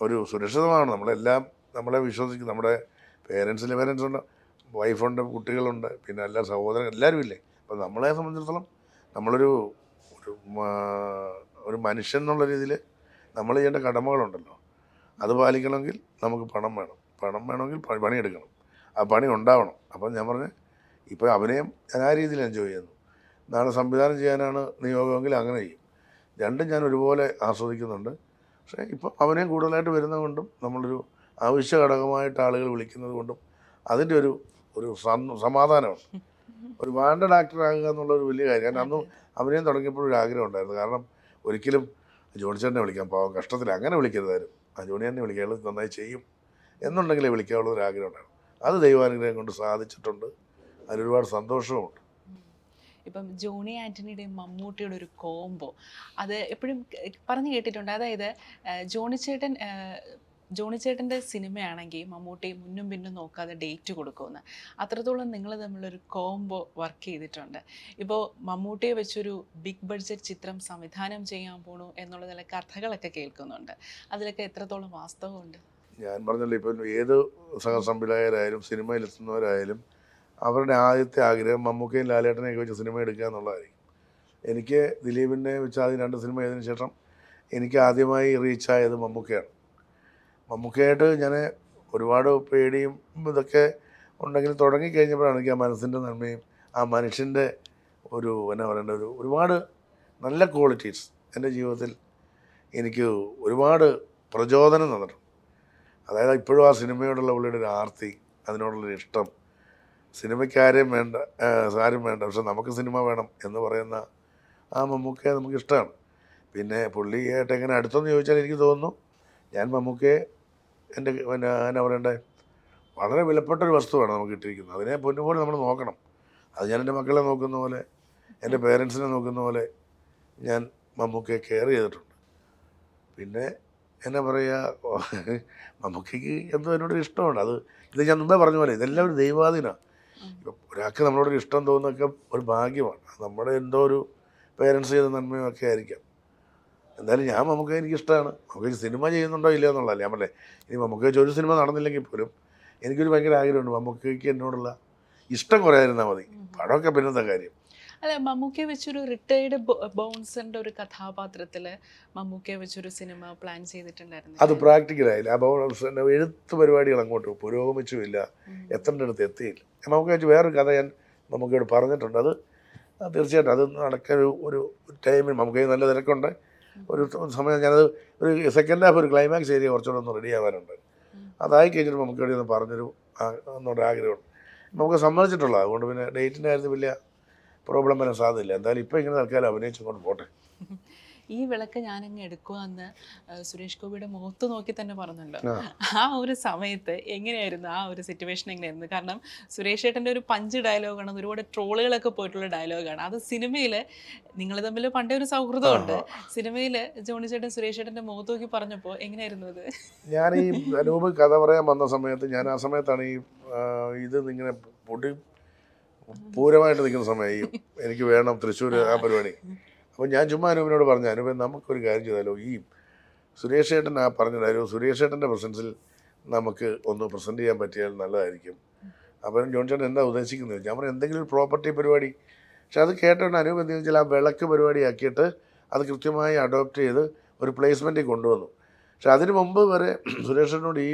ഒരു സുരക്ഷിതമാണ്. നമ്മളെല്ലാം നമ്മളെ വിശ്വസിക്കും. നമ്മുടെ പേരൻസിലെ പേരൻസ് ഉണ്ട്. വൈഫുണ്ട് കുട്ടികളുണ്ട്. പിന്നെ എല്ലാ സഹോദരൻ എല്ലാവരും ഇല്ലേ അപ്പം നമ്മളെ സംബന്ധിച്ചിടത്തോളം നമ്മളൊരു ഒരു ഒരു മനുഷ്യൻ എന്നുള്ള രീതിയിൽ നമ്മൾ ചെയ്യേണ്ട കടമകളുണ്ടല്ലോ. അത് പാലിക്കണമെങ്കിൽ നമുക്ക് പണം വേണം. പണം വേണമെങ്കിൽ പണിയെടുക്കണം. ആ പണി ഉണ്ടാവണം. അപ്പം ഞാൻ പറഞ്ഞ് ഇപ്പോൾ അഭിനയം ഞാൻ ആ രീതിയിൽ എൻജോയ് ചെയ്യുന്നു. നാളെ സംവിധാനം ചെയ്യാനാണ് നിയോഗമെങ്കിൽ അങ്ങനെ ചെയ്യും. രണ്ടും ഞാൻ ഒരുപോലെ ആസ്വദിക്കുന്നുണ്ട്. പക്ഷേ ഇപ്പം അവനെയും കൂടുതലായിട്ട് വരുന്നത് കൊണ്ടും നമ്മളൊരു ആവശ്യ ഘടകമായിട്ട് ആളുകൾ വിളിക്കുന്നത് കൊണ്ടും അതിന്റെ ഒരു ഒരു സമാധാനമാണ് ഒരു വാണ്ടഡ് ആക്ടർ ആകുക എന്നുള്ള ഒരു വലിയ കാര്യം. കാരണം അന്ന് അവനെയും തുടങ്ങിയപ്പോൾ ഒരു ആഗ്രഹം ഉണ്ടായിരുന്നു. കാരണം ഒരിക്കലും ജോണിച്ചേട്ടനെ വിളിക്കാം പാവം കഷ്ടത്തിൽ അങ്ങനെ വിളിക്കരുതായിരുന്നു. ആ ജോണി തന്നെ വിളിക്കുക നന്നായി ചെയ്യും എന്നുണ്ടെങ്കിലേ വിളിക്കാനുള്ള ഒരു ആഗ്രഹം ഉണ്ടായിരുന്നു. അത് ദൈവാനുഗ്രഹം കൊണ്ട് സാധിച്ചിട്ടുണ്ട്. അതിലൊരുപാട് സന്തോഷവുമുണ്ട്. ഇപ്പം ജോണി ആന്റണിയുടെയും മമ്മൂട്ടിയുടെ ഒരു കോംബോ. അത് എപ്പോഴും പറഞ്ഞു കേട്ടിട്ടുണ്ട്. അതായത് ജോണി ചേട്ടൻ ജോണി ചേട്ടന്റെ സിനിമയാണെങ്കിൽ മമ്മൂട്ടി മുന്നും പിന്നും നോക്കാതെ ഡേറ്റ് കൊടുക്കുമെന്ന്. അത്രത്തോളം നിങ്ങൾ തമ്മിലൊരു കോംബോ വർക്ക് ചെയ്തിട്ടുണ്ട്. ഇപ്പോൾ മമ്മൂട്ടിയെ വെച്ചൊരു ബിഗ് ബഡ്ജറ്റ് ചിത്രം സംവിധാനം ചെയ്യാൻ പോണു എന്നുള്ള ചില കഥകളൊക്കെ കേൾക്കുന്നുണ്ട്. അതിലൊക്കെ എത്രത്തോളം വാസ്തവമുണ്ട്? ഞാൻ പറഞ്ഞല്ലോ ഇപ്പം ഏത് സഹസംവിധായകരായാലും സിനിമയിലെത്തുന്നവരായാലും അവരുടെ ആദ്യത്തെ ആഗ്രഹം മമ്മൂക്കയും ലാലേട്ടനെയൊക്കെ വെച്ച് സിനിമ എടുക്കുക എന്നുള്ളതായിരിക്കും. എനിക്ക് ദിലീപിനെ വെച്ച് ആദ്യം രണ്ട് സിനിമ ചെയ്തതിന് ശേഷം എനിക്ക് ആദ്യമായി റീച്ചായത് മമ്മൂക്കയാണ്. മമ്മൂക്കയായിട്ട് ഞാൻ ഒരുപാട് പേടിയും ഇതൊക്കെ ഉണ്ടെങ്കിൽ തുടങ്ങിക്കഴിഞ്ഞപ്പോഴാണ് എനിക്ക് ആ മനസ്സിന്റെ നന്മയും ആ മനുഷ്യന്റെ ഒരു എന്നാ പറയേണ്ട ഒരു ഒരുപാട് നല്ല ക്വാളിറ്റീസ് എന്റെ ജീവിതത്തിൽ എനിക്ക് ഒരുപാട് പ്രചോദനം തന്നിട്ടുണ്ട്. അതായത് ഇപ്പോഴും ആ സിനിമയോടുള്ള പുള്ളിയുടെ ഒരു ആർത്തി അതിനോടുള്ളൊരു ഇഷ്ടം സിനിമയ്ക്കാരെയും വേണ്ട ആരും വേണ്ട പക്ഷെ നമുക്ക് സിനിമ വേണം എന്ന് പറയുന്ന ആ മമ്മൂക്കയെ നമുക്ക് ഇഷ്ടമാണ് പിന്നെ പുള്ളിയായിട്ട് എങ്ങനെ അടുത്തെന്ന് ചോദിച്ചാൽ എനിക്ക് തോന്നുന്നു ഞാൻ മമ്മൂക്കയെ എന്റെ പിന്നെ എന്നാ പറയണ്ടേ വളരെ വിലപ്പെട്ട ഒരു വസ്തുവാണ് നമുക്ക് കിട്ടിയിരിക്കുന്നത് അതിനെ പൊന്നുപോലെ നമ്മൾ നോക്കണം. അത് ഞാൻ എന്റെ മക്കളെ നോക്കുന്ന പോലെ എന്റെ പേരൻസിനെ നോക്കുന്ന പോലെ ഞാൻ മമ്മൂക്കയെ കെയർ ചെയ്തിട്ടുണ്ട്. പിന്നെ എന്നാ പറയുക മമ്മൂക്കയ്ക്ക് എന്തോ എന്നോട് ഇഷ്ടമുണ്ട്. അത് ഇത് ഞാൻ മുമ്പേ പറഞ്ഞ പോലെ ഇതെല്ലാം ഒരു ദൈവാധീനമാണ്. ഇപ്പം ഒരാൾക്ക് നമ്മളോടൊരു ഇഷ്ടം തോന്നുന്നൊക്കെ ഒരു ഭാഗ്യമാണ്. നമ്മുടെ എന്തോ ഒരു പേരൻസ് ചെയ്ത നന്മയും ഒക്കെ ആയിരിക്കാം. എന്തായാലും ഞാൻ നമുക്ക് എനിക്കിഷ്ടമാണ് നമുക്ക് സിനിമ ചെയ്യുന്നുണ്ടോ ഇല്ലയോ എന്നുള്ളതല്ല. ഞാൻ പറഞ്ഞേ ഇനി നമുക്ക് ഒരു സിനിമ നടന്നില്ലെങ്കിൽ പോലും എനിക്കൊരു ഭയങ്കര ആഗ്രഹമുണ്ട്. മമ്മൂക്കയ്ക്ക് എന്നോടുള്ള ഇഷ്ടം കുറയാതിരുന്നാൽ മതി. പടമൊക്കെ പിന്നത്തെ കാര്യം? അല്ല മമ്മൂക്കയെ വെച്ചൊരു റിട്ടയർഡ് ബൗൺസറിന്റെ ഒരു കഥാപാത്രത്തിൽ മമ്മൂക്കയെ വെച്ചൊരു സിനിമ പ്ലാൻ ചെയ്തിട്ടുണ്ടായിരുന്നു. അത് പ്രാക്ടിക്കലായില്ല. അപ്പോൾ എഴുത്ത് പരിപാടികൾ അങ്ങോട്ട് പുരോഗമിച്ചുമില്ല. എത്തേണ്ട അടുത്ത് എത്തിയില്ല. നമുക്ക് വെച്ച് വേറൊരു കഥ ഞാൻ മമ്മൂക്കയോട് പറഞ്ഞിട്ടുണ്ട്. അത് തീർച്ചയായിട്ടും അത് നടക്കാൻ ഒരു ഒരു ടൈമിൽ നമുക്ക് നല്ല തിരക്കുണ്ട്. ഒരു സമയം ഞാനത് ഒരു സെക്കൻഡ് ഹാഫ് ഒരു ക്ലൈമാക്സ് ഏരിയ കുറച്ചുകൂടെ ഒന്ന് റെഡി ആവാനുണ്ട്. അതായി കഴിഞ്ഞിട്ട് ഇവിടെ ഒന്ന് പറഞ്ഞൊരു ആ- ഒന്നുകൂടെ ആഗ്രഹമുണ്ട്. നമുക്ക് സമ്മതിച്ചിട്ടുള്ള അതുകൊണ്ട് പിന്നെ ഡേറ്റിന്റെ കാര്യത്തിൽ വലിയ പ്രോബ്ലം വരാൻ സാധ്യതയില്ല. എന്തായാലും ഇപ്പോൾ ഇങ്ങനെ തൽക്കാലം അഭിനയിച്ചുകൊണ്ട് പോട്ടെ. ഈ വിളക്ക് ഞാനങ്ങ് എടുക്കുവാന്ന് ആ, സുരേഷ് ഗോപിയുടെ മുഖത്ത് നോക്കി തന്നെ പറഞ്ഞല്ലോ. ആ. ഒരു സമയത്ത് എങ്ങനെയായിരുന്നു ആ ഒരു സിറ്റുവേഷൻ എങ്ങനെയായിരുന്നു? കാരണം സുരേഷ് ഏട്ടന്റെ ഒരു പഞ്ച് ഡയലോഗാണ് ഒരുപാട് ട്രോളുകളൊക്കെ പോയിട്ടുള്ള ഡയലോഗാണ് അത് സിനിമയിൽ നിങ്ങൾ തമ്മിൽ പണ്ടേ ഒരു സൗഹൃദമുണ്ട്. സിനിമയിൽ ജോണി ചേട്ടൻ സുരേഷ് ഏട്ടന്റെ മുഖത്ത് നോക്കി പറഞ്ഞപ്പോൾ എങ്ങനെയായിരുന്നു അത്? ഞാൻ ഈ അനൂപ് കഥ പറയാൻ വന്ന സമയത്ത് ഞാൻ ആ സമയത്താണ് ഈ ഇത് ഇങ്ങനെ പൊടി പൂരമായിട്ട് നിൽക്കുന്ന സമയം എനിക്ക് വേണം തൃശ്ശൂർ ആ പരിപാടി. അപ്പോൾ ഞാൻ ചുമ്മാ അനൂപിനോട് പറഞ്ഞു അനൂപൻ നമുക്കൊരു കാര്യം ചെയ്താലോ? ഈ സുരേഷ് ഏട്ടൻ ആ പറഞ്ഞ ഡയലോഗ് സുരേഷ് ഏട്ടന്റെ പ്രസൻസിൽ നമുക്ക് ഒന്ന് പ്രസന്റ് ചെയ്യാൻ പറ്റിയാൽ നല്ലതായിരിക്കും. അപ്പം ജോൺ ചേട്ടൻ എന്താ ഉദ്ദേശിക്കുന്നത്? ഞാൻ പറഞ്ഞു എന്തെങ്കിലും ഒരു പ്രോപ്പർട്ടി പരിപാടി. പക്ഷെ അത് കേട്ടോണ്ട് അനൂപ് എന്ത് വെച്ചാൽ ആ വിളക്ക് പരിപാടിയാക്കിയിട്ട് അത് കൃത്യമായി അഡോപ്റ്റ് ചെയ്ത് ഒരു പ്ലേസ്മെന്റിൽ കൊണ്ടുവന്നു. പക്ഷെ അതിന് മുമ്പ് വരെ സുരേഷനോട് ഈ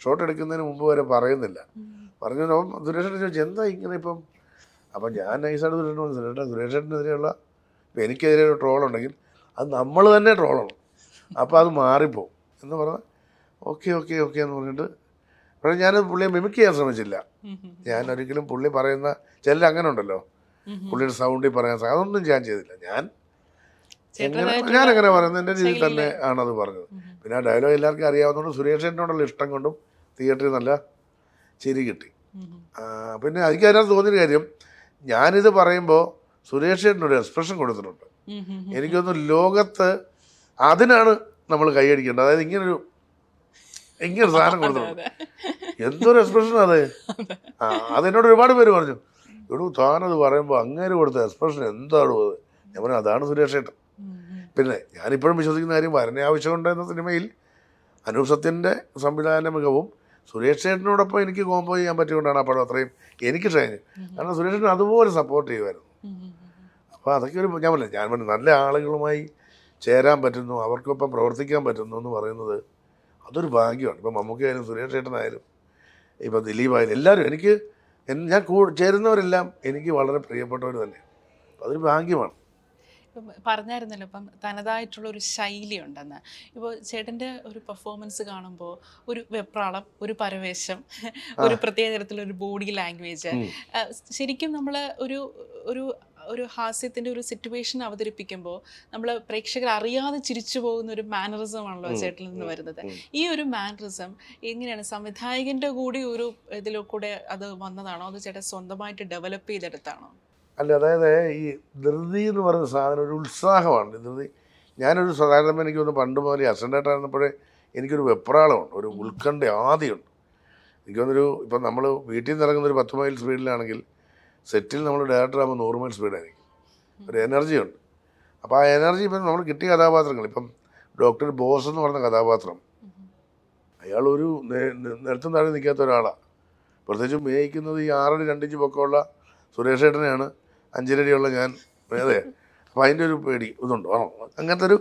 ഷോട്ട് എടുക്കുന്നതിന് മുമ്പ് വരെ പറയുന്നില്ല. പറഞ്ഞു ദുരേഷേട്ടൻ ചോദിച്ചു എന്താ ഇങ്ങനെ ഇപ്പം? അപ്പം ഞാൻ നൈസായിട്ട് സുരേഷൻ പറഞ്ഞു സുരേഷ സുരേഷനെതിരെയുള്ള ഇപ്പം എനിക്കെതിരെ ഒരു ട്രോൾ ഉണ്ടെങ്കിൽ അത് നമ്മൾ തന്നെ ട്രോളാണ് അപ്പോൾ അത് മാറിപ്പോവും. എന്ന് പറഞ്ഞാൽ ഓക്കെ ഓക്കെ ഓക്കെ എന്ന് പറഞ്ഞിട്ട് പക്ഷേ ഞാൻ പുള്ളിയെ മിമിക് ചെയ്യാൻ ശ്രമിച്ചില്ല. ഞാൻ ഒരിക്കലും പുള്ളി പറയുന്ന ചില അങ്ങനെ ഉണ്ടല്ലോ. പുള്ളിയുടെ സൗണ്ടിൽ പറയാൻ അതൊന്നും ഞാൻ ചെയ്തില്ല. ഞാൻ ഞാൻ അങ്ങനെ പറയുന്നത് എന്റെ രീതിയിൽ. തന്നെ ആണത് പറഞ്ഞത്. പിന്നെ ആ ഡയലോഗ് എല്ലാവർക്കും അറിയാവുന്നതുകൊണ്ട് സുരേഷേട്ടനോടുള്ള ഇഷ്ടം കൊണ്ടും തിയേറ്ററിൽ നല്ല ചിരി കിട്ടി. പിന്നെ എനിക്ക് അതിനകത്ത് തോന്നിയൊരു കാര്യം ഞാനിത് പറയുമ്പോൾ സുരേഷ് ചേട്ടനൊരു എക്സ്പ്രഷൻ കൊടുത്തിട്ടുണ്ട്. എനിക്കൊന്ന് ലോകത്ത് അതിനാണ് നമ്മൾ കൈയടിക്കേണ്ടത് അതായത് ഇങ്ങനൊരു ഇങ്ങനൊരു സാധനം കൊടുത്തിട്ടുണ്ട്. എന്തൊരു എക്സ്പ്രഷൻ അത്? ആ അതെന്നോട് ഒരുപാട് പേര് പറഞ്ഞു എടൂ താനത് പറയുമ്പോൾ അങ്ങനെ കൊടുത്ത എക്സ്പ്രഷൻ എന്താണ് അത്? ഞാൻ പറഞ്ഞു അതാണ് സുരേഷ് ചേട്ടൻ. പിന്നെ ഞാനിപ്പോഴും വിശ്വസിക്കുന്ന കാര്യം വരനെ ആവശ്യമുണ്ട് എന്ന സിനിമയിൽ അനൂപ് സത്യന്റെ സംവിധാന മികവും സുരേഷ് ചേട്ടനോടൊപ്പം എനിക്ക് കോംബോ ചെയ്യാൻ പറ്റിയതുകൊണ്ടാണ് ആ പടം അത്രയും എനിക്ക് ഷൈന് കാരണം സുരേഷ് ചേട്ടൻ അതുപോലെ സപ്പോർട്ട് ചെയ്യുമായിരുന്നു. അപ്പോൾ അതൊക്കെ ഒരു ഞാൻ പറഞ്ഞു ഞാൻ പറഞ്ഞു നല്ല ആളുകളുമായി ചേരാൻ പറ്റുന്നു അവർക്കൊപ്പം പ്രവർത്തിക്കാൻ പറ്റുന്നു എന്ന് പറയുന്നത് അതൊരു ഭാഗ്യമാണ്. ഇപ്പം മമ്മൂക്കയായാലും സുരേഷ് ചേട്ടനായാലും ഇപ്പം ദിലീപായാലും എല്ലാവരും എനിക്ക് ഞാൻ കൂ ചേരുന്നവരെല്ലാം എനിക്ക് വളരെ പ്രിയപ്പെട്ടവർ തന്നെയാണ്. അതൊരു ഭാഗ്യമാണ്. ഇപ്പം പറഞ്ഞായിരുന്നല്ലോ ഇപ്പം തനതായിട്ടുള്ള ഒരു ശൈലി ഉണ്ടെന്ന് ഇപ്പോൾ ചേട്ടന്റെ ഒരു പെർഫോമൻസ് കാണുമ്പോൾ ഒരു വെപ്രാളം ഒരു പരവേശം ഒരു പ്രത്യേക തരത്തിലൊരു ബോഡി ലാംഗ്വേജ് ശരിക്കും നമ്മൾ ഒരു ഒരു ഒരു ഹാസ്യത്തിന്റെ ഒരു സിറ്റുവേഷൻ അവതരിപ്പിക്കുമ്പോൾ നമ്മൾ പ്രേക്ഷകർ അറിയാതെ ചിരിച്ചു പോകുന്ന ഒരു മാനറിസം ആണല്ലോ ചേട്ടനിൽ നിന്ന് വരുന്നത്. ഈ ഒരു മാനറിസം എങ്ങനെയാണ് സംവിധായകന്റെ കൂടി ഒരു ഇതിലൂടെ അത് വന്നതാണോ? അത് ചേട്ടൻ സ്വന്തമായിട്ട് ഡെവലപ്പ് ചെയ്തെടുത്താണോ? അല്ല അതായത് ഈ ധൃതി എന്ന് പറയുന്ന സാധനം ഒരു ഉത്സാഹമാണ്. ധൃതി ഞാനൊരു സാധാരണ എനിക്ക് തോന്നുന്നു പണ്ട് മുതലേ അസന്റായിട്ടായിരുന്നപ്പോഴേ എനിക്കൊരു വെപ്രാളമുണ്ട് ഒരു ഉത്കണ്ഠ ആദിയുണ്ട്. എനിക്ക് തോന്നുന്നൊരു ഇപ്പം നമ്മൾ വീട്ടിൽ നിന്ന് ഇറങ്ങുന്ന ഒരു പത്ത് മൈൽ സ്പീഡിലാണെങ്കിൽ സെറ്റിൽ നമ്മൾ ഡയറക്ടർ ആകുമ്പോൾ നൂറ് മൈൽ സ്പീഡായിരിക്കും. ഒരു എനർജി ഉണ്ട്. അപ്പോൾ ആ എനർജി ഇപ്പം നമ്മൾ കിട്ടിയ കഥാപാത്രങ്ങൾ ഇപ്പം ഡോക്ടർ ബോസ് എന്ന് പറഞ്ഞ കഥാപാത്രം അയാൾ ഒരു താഴെ നിൽക്കാത്ത ഒരാളാണ് പ്രത്യേകിച്ചും മേയിക്കുന്നത് ഈ ആറടി രണ്ടിഞ്ച് പൊക്കമുള്ള സുരേഷ് അഞ്ചരടിയുള്ള ഞാൻ അതെ. അപ്പോൾ അതിന്റെ ഒരു പേടി ഇതുണ്ട്. ആണോ അങ്ങനത്തെ ഒരു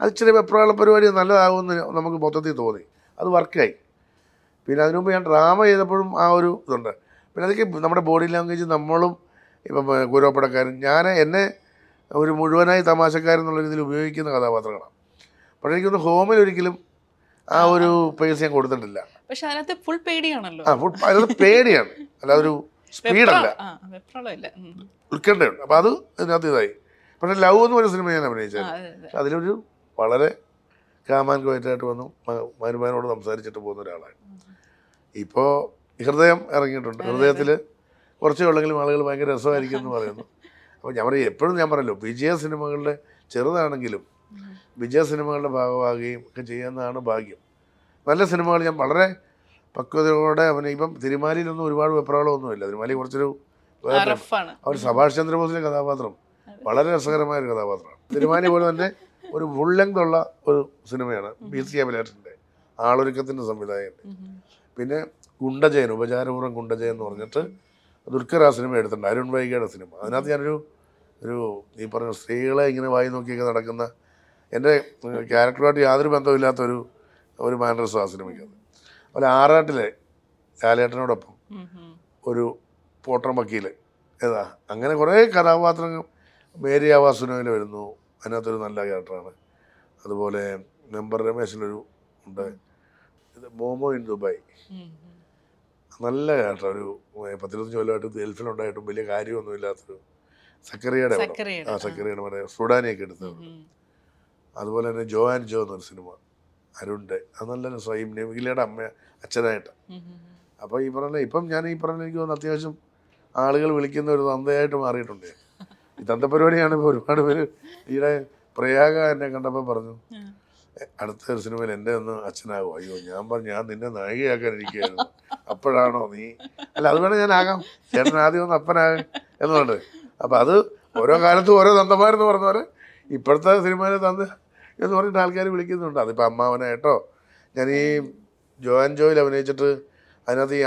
അത് ഇച്ചിരി വെപ്രാള പരിപാടി നല്ലതാകുമെന്ന് നമുക്ക് മൊത്തത്തിൽ തോന്നി. അത് വർക്കായി പിന്നെ അതിനു മുമ്പ് ഞാൻ ഡ്രാമ ചെയ്തപ്പോഴും ആ ഒരു ഇതുണ്ട്. പിന്നെ അതൊക്കെ നമ്മുടെ ബോഡി ലാംഗ്വേജ് നമ്മളും ഇപ്പം ഗൗരവപ്പെടക്കാരും ഞാൻ എന്നെ ഒരു മുഴുവനായി തമാശക്കാരൻ എന്നുള്ള രീതിയിൽ ഉപയോഗിക്കുന്ന കഥാപാത്രങ്ങളാണ്. പക്ഷേ എനിക്കൊന്ന് ഹോമിൽ ഒരിക്കലും ആ ഒരു പേസ് ഞാൻ കൊടുത്തിട്ടില്ല. പക്ഷെ അതിനകത്ത് ഫുൾ പേടിയാണല്ലോ. ആ ഫുൾ അതിനകത്ത് പേടിയാണ്. അല്ലാതൊരു സ്പീഡല്ല വെപ്രാളമില്ല ഉം. അപ്പം അപ്പോൾ അത് ഇതിനകത്ത് ഇതായി. പക്ഷേ ലവ് എന്ന് പറഞ്ഞ സിനിമ ഞാൻ അഭിനയിച്ചത് അതെ. അതിലൊരു വളരെ കാമാൻ കോയറ്റായിട്ട് വന്നു മരുമാനോട് സംസാരിച്ചിട്ട് പോകുന്ന ഒരാളാണ്. ഇപ്പോൾ ഹൃദയം ഇറങ്ങിയിട്ടുണ്ട്. ഹൃദയത്തിൽ കുറച്ചേ ഉള്ളെങ്കിലും ആളുകൾ ഭയങ്കര രസമായിരിക്കും എന്ന് പറയുന്നു. അപ്പോൾ ഞാൻ പറയും എപ്പോഴും ഞാൻ പറയല്ലോ വിജയ സിനിമകളുടെ ചെറുതാണെങ്കിലും വിജയ സിനിമകളുടെ ഭാഗമാകുകയും ഒക്കെ ചെയ്യുന്നതാണ് ഭാഗ്യം. നല്ല സിനിമകൾ ഞാൻ വളരെ പക്വതയോടെ അഭിനയിപ്പം തിരുമാലിയിലൊന്നും ഒരുപാട് വെപ്രാളമൊന്നുമില്ല. തിരുമാലി കുറച്ചൊരു അവർ സുഭാഷ് ചന്ദ്രബോസിലെ കഥാപാത്രം വളരെ രസകരമായ ഒരു കഥാപാത്രമാണ് തിരുമാനി പോലെ തന്നെ ഒരു ഫുൾ ലെങ്ത് ഉള്ള ഒരു സിനിമയാണ് ബി സി അഭിലാഷിന്റെ ആളൊരുക്കത്തിന്റെ സംവിധായകൻ. പിന്നെ ഗുണ്ടജയൻ ഉപചാരപൂർവം ഗുണ്ടജയൻ എന്ന് പറഞ്ഞിട്ട് ദുൽഖർ ആ സിനിമ എടുത്തിട്ടുണ്ട്. അരുൺ വൈകിയുടെ സിനിമ. അതിനകത്ത് ഞാനൊരു ഒരു ഈ പറഞ്ഞ സ്ത്രീകളെ ഇങ്ങനെ വായി നോക്കിയൊക്കെ നടക്കുന്ന എന്റെ ക്യാരക്ടറുമായിട്ട് യാതൊരു ബന്ധമില്ലാത്ത ഒരു ഒരു മാനറസും ആ സിനിമയ്ക്കത് അതുപോലെ ആറാട്ടിലെ ലാലേട്ടനോടൊപ്പം. ഒരു പോട്ടം വക്കീൽ ഏതാ? അങ്ങനെ കുറേ കഥാപാത്രങ്ങൾ. മേരി ആവാസുനോയിൽ വരുന്നു. അതിനകത്തൊരു നല്ല ക്യാരക്ടറാണ്. അതുപോലെ മെമ്പർ രമേശിലൊരു ഉണ്ട്. ഇത് മോമോ ഇൻ ദുബായ്. നല്ല ക്യാരക്ടർ ഒരു പത്തിരുപത്തഞ്ച് കൊല്ലമായിട്ട് ഗൾഫിലുണ്ടായിട്ടും വലിയ കാര്യമൊന്നുമില്ലാത്തൊരു സക്കറിയുടെ ആ. സക്കറിയുടെ മറ്റേ സുഡാനിയൊക്കെ എടുത്തത്. അതുപോലെ തന്നെ ജോ ആൻഡ് ജോ എന്നൊരു സിനിമ. അരുണ്ടെ അത് നല്ല രസമായി നെവിലയുടെ അമ്മ അച്ഛനായിട്ട്. അപ്പോൾ ഈ പറഞ്ഞ ഇപ്പം ഞാൻ ഈ പറഞ്ഞ എനിക്ക് തോന്നുന്നു അത്യാവശ്യം ആളുകൾ വിളിക്കുന്ന ഒരു തന്തയായിട്ട് മാറിയിട്ടുണ്ട്. ഈ തന്ത പരിപാടിയാണ് ഇപ്പോൾ ഒരുപാട് പേര് ഈയിടെ പ്രയാഗ എന്നെ കണ്ടപ്പോൾ പറഞ്ഞു അടുത്ത ഒരു സിനിമയിൽ എന്റെ ഒന്ന് അച്ഛനാകും. അയ്യോ ഞാൻ പറഞ്ഞു ഞാൻ നിന്നെ നായികയാക്കാൻ ഇരിക്കുകയായിരുന്നു. അപ്പോഴാണോ നീ? അല്ല അത് വേണേൽ ഞാൻ ആകാം ചേട്ടൻ ആദ്യം ഒന്ന് അപ്പനാകാം എന്നുണ്ട്. അപ്പം അത് ഓരോ കാലത്തും ഓരോ തന്തമാരെന്ന് പറഞ്ഞ പോലെ ഇപ്പോഴത്തെ സിനിമയിലെ തന്ത എന്ന് പറഞ്ഞിട്ട് ആൾക്കാർ വിളിക്കുന്നുണ്ട്. അതിപ്പോൾ അമ്മാവനായിട്ടോ ഞാൻ ഈ ജോൻ ജോയിൽ അഭിനയിച്ചിട്ട് അതിനകത്ത് ഈ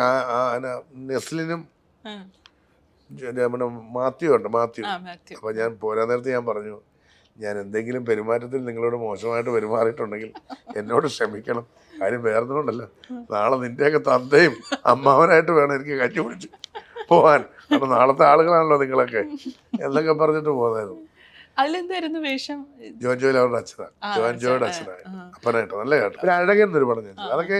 നെസ്ലിനും നമ്മുടെ മാത്യു ഉണ്ട് മാത്യു. അപ്പോൾ ഞാൻ പോരാ നേരത്തെ ഞാൻ പറഞ്ഞു ഞാൻ എന്തെങ്കിലും പെരുമാറ്റത്തിൽ നിങ്ങളോട് മോശമായിട്ട് പെരുമാറിയിട്ടുണ്ടെങ്കിൽ എന്നോട് ക്ഷമിക്കണം. കാര്യം വേർന്നുകൊണ്ടല്ല നാളെ നിന്റെയൊക്കെ തന്തയും അമ്മാവനായിട്ട് വേണം എനിക്ക് കഞ്ഞി പിടിച്ച് പോകാൻ കാരണം നാളത്തെ ആളുകളാണല്ലോ നിങ്ങളൊക്കെ. എന്നൊക്കെ പറഞ്ഞിട്ട് പോകുന്നായിരുന്നു അതിലെന്തായിരുന്നു വേഷം? ജോൻ ജോയിൽ അവരുടെ അച്ഛനാണ്. ജോൻ ജോയുടെ അച്ഛനാണ്. അപ്പനായിട്ട്? നല്ല കേട്ടോ. ഒരു അഴകൻ എന്നൊരു പടം ഞാൻ. അതൊക്കെ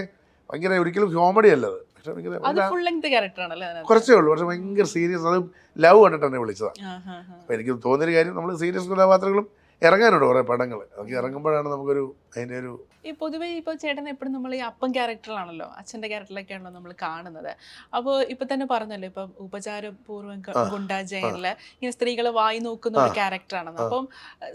ഭയങ്കര ഒരിക്കലും കോമഡി അല്ല അത്. പക്ഷെ ഭയങ്കര കുറച്ചേ ഉള്ളൂ. പക്ഷെ ഭയങ്കര സീരിയസ് അത് ലവ് കണ്ടിട്ട് എന്നെ വിളിച്ചതാണ്. അപ്പോൾ എനിക്ക് തോന്നിയൊരു കാര്യം നമ്മൾ സീരിയസ് കഥാപാത്രങ്ങളും ഇറങ്ങാനുണ്ട് കുറേ പടങ്ങൾ അതൊക്കെ ഇറങ്ങുമ്പോഴാണ് നമുക്കൊരു അതിന്റെ ഒരു ഈ പൊതുവേ ഇപ്പോൾ ചേട്ടൻ എപ്പോഴും നമ്മൾ ഈ അപ്പം ക്യാരക്ടറിലാണല്ലോ അച്ഛന്റെ ക്യാരക്ടറിലൊക്കെയാണല്ലോ നമ്മൾ കാണുന്നത്. അപ്പോൾ ഇപ്പൊ തന്നെ പറഞ്ഞല്ലോ ഇപ്പം ഉപചാരപൂർവം ഗുണ്ട ജയിലിൽ ഇങ്ങനെ സ്ത്രീകളെ വായി നോക്കുന്ന ഒരു ക്യാരക്ടറാണെന്ന്. അപ്പം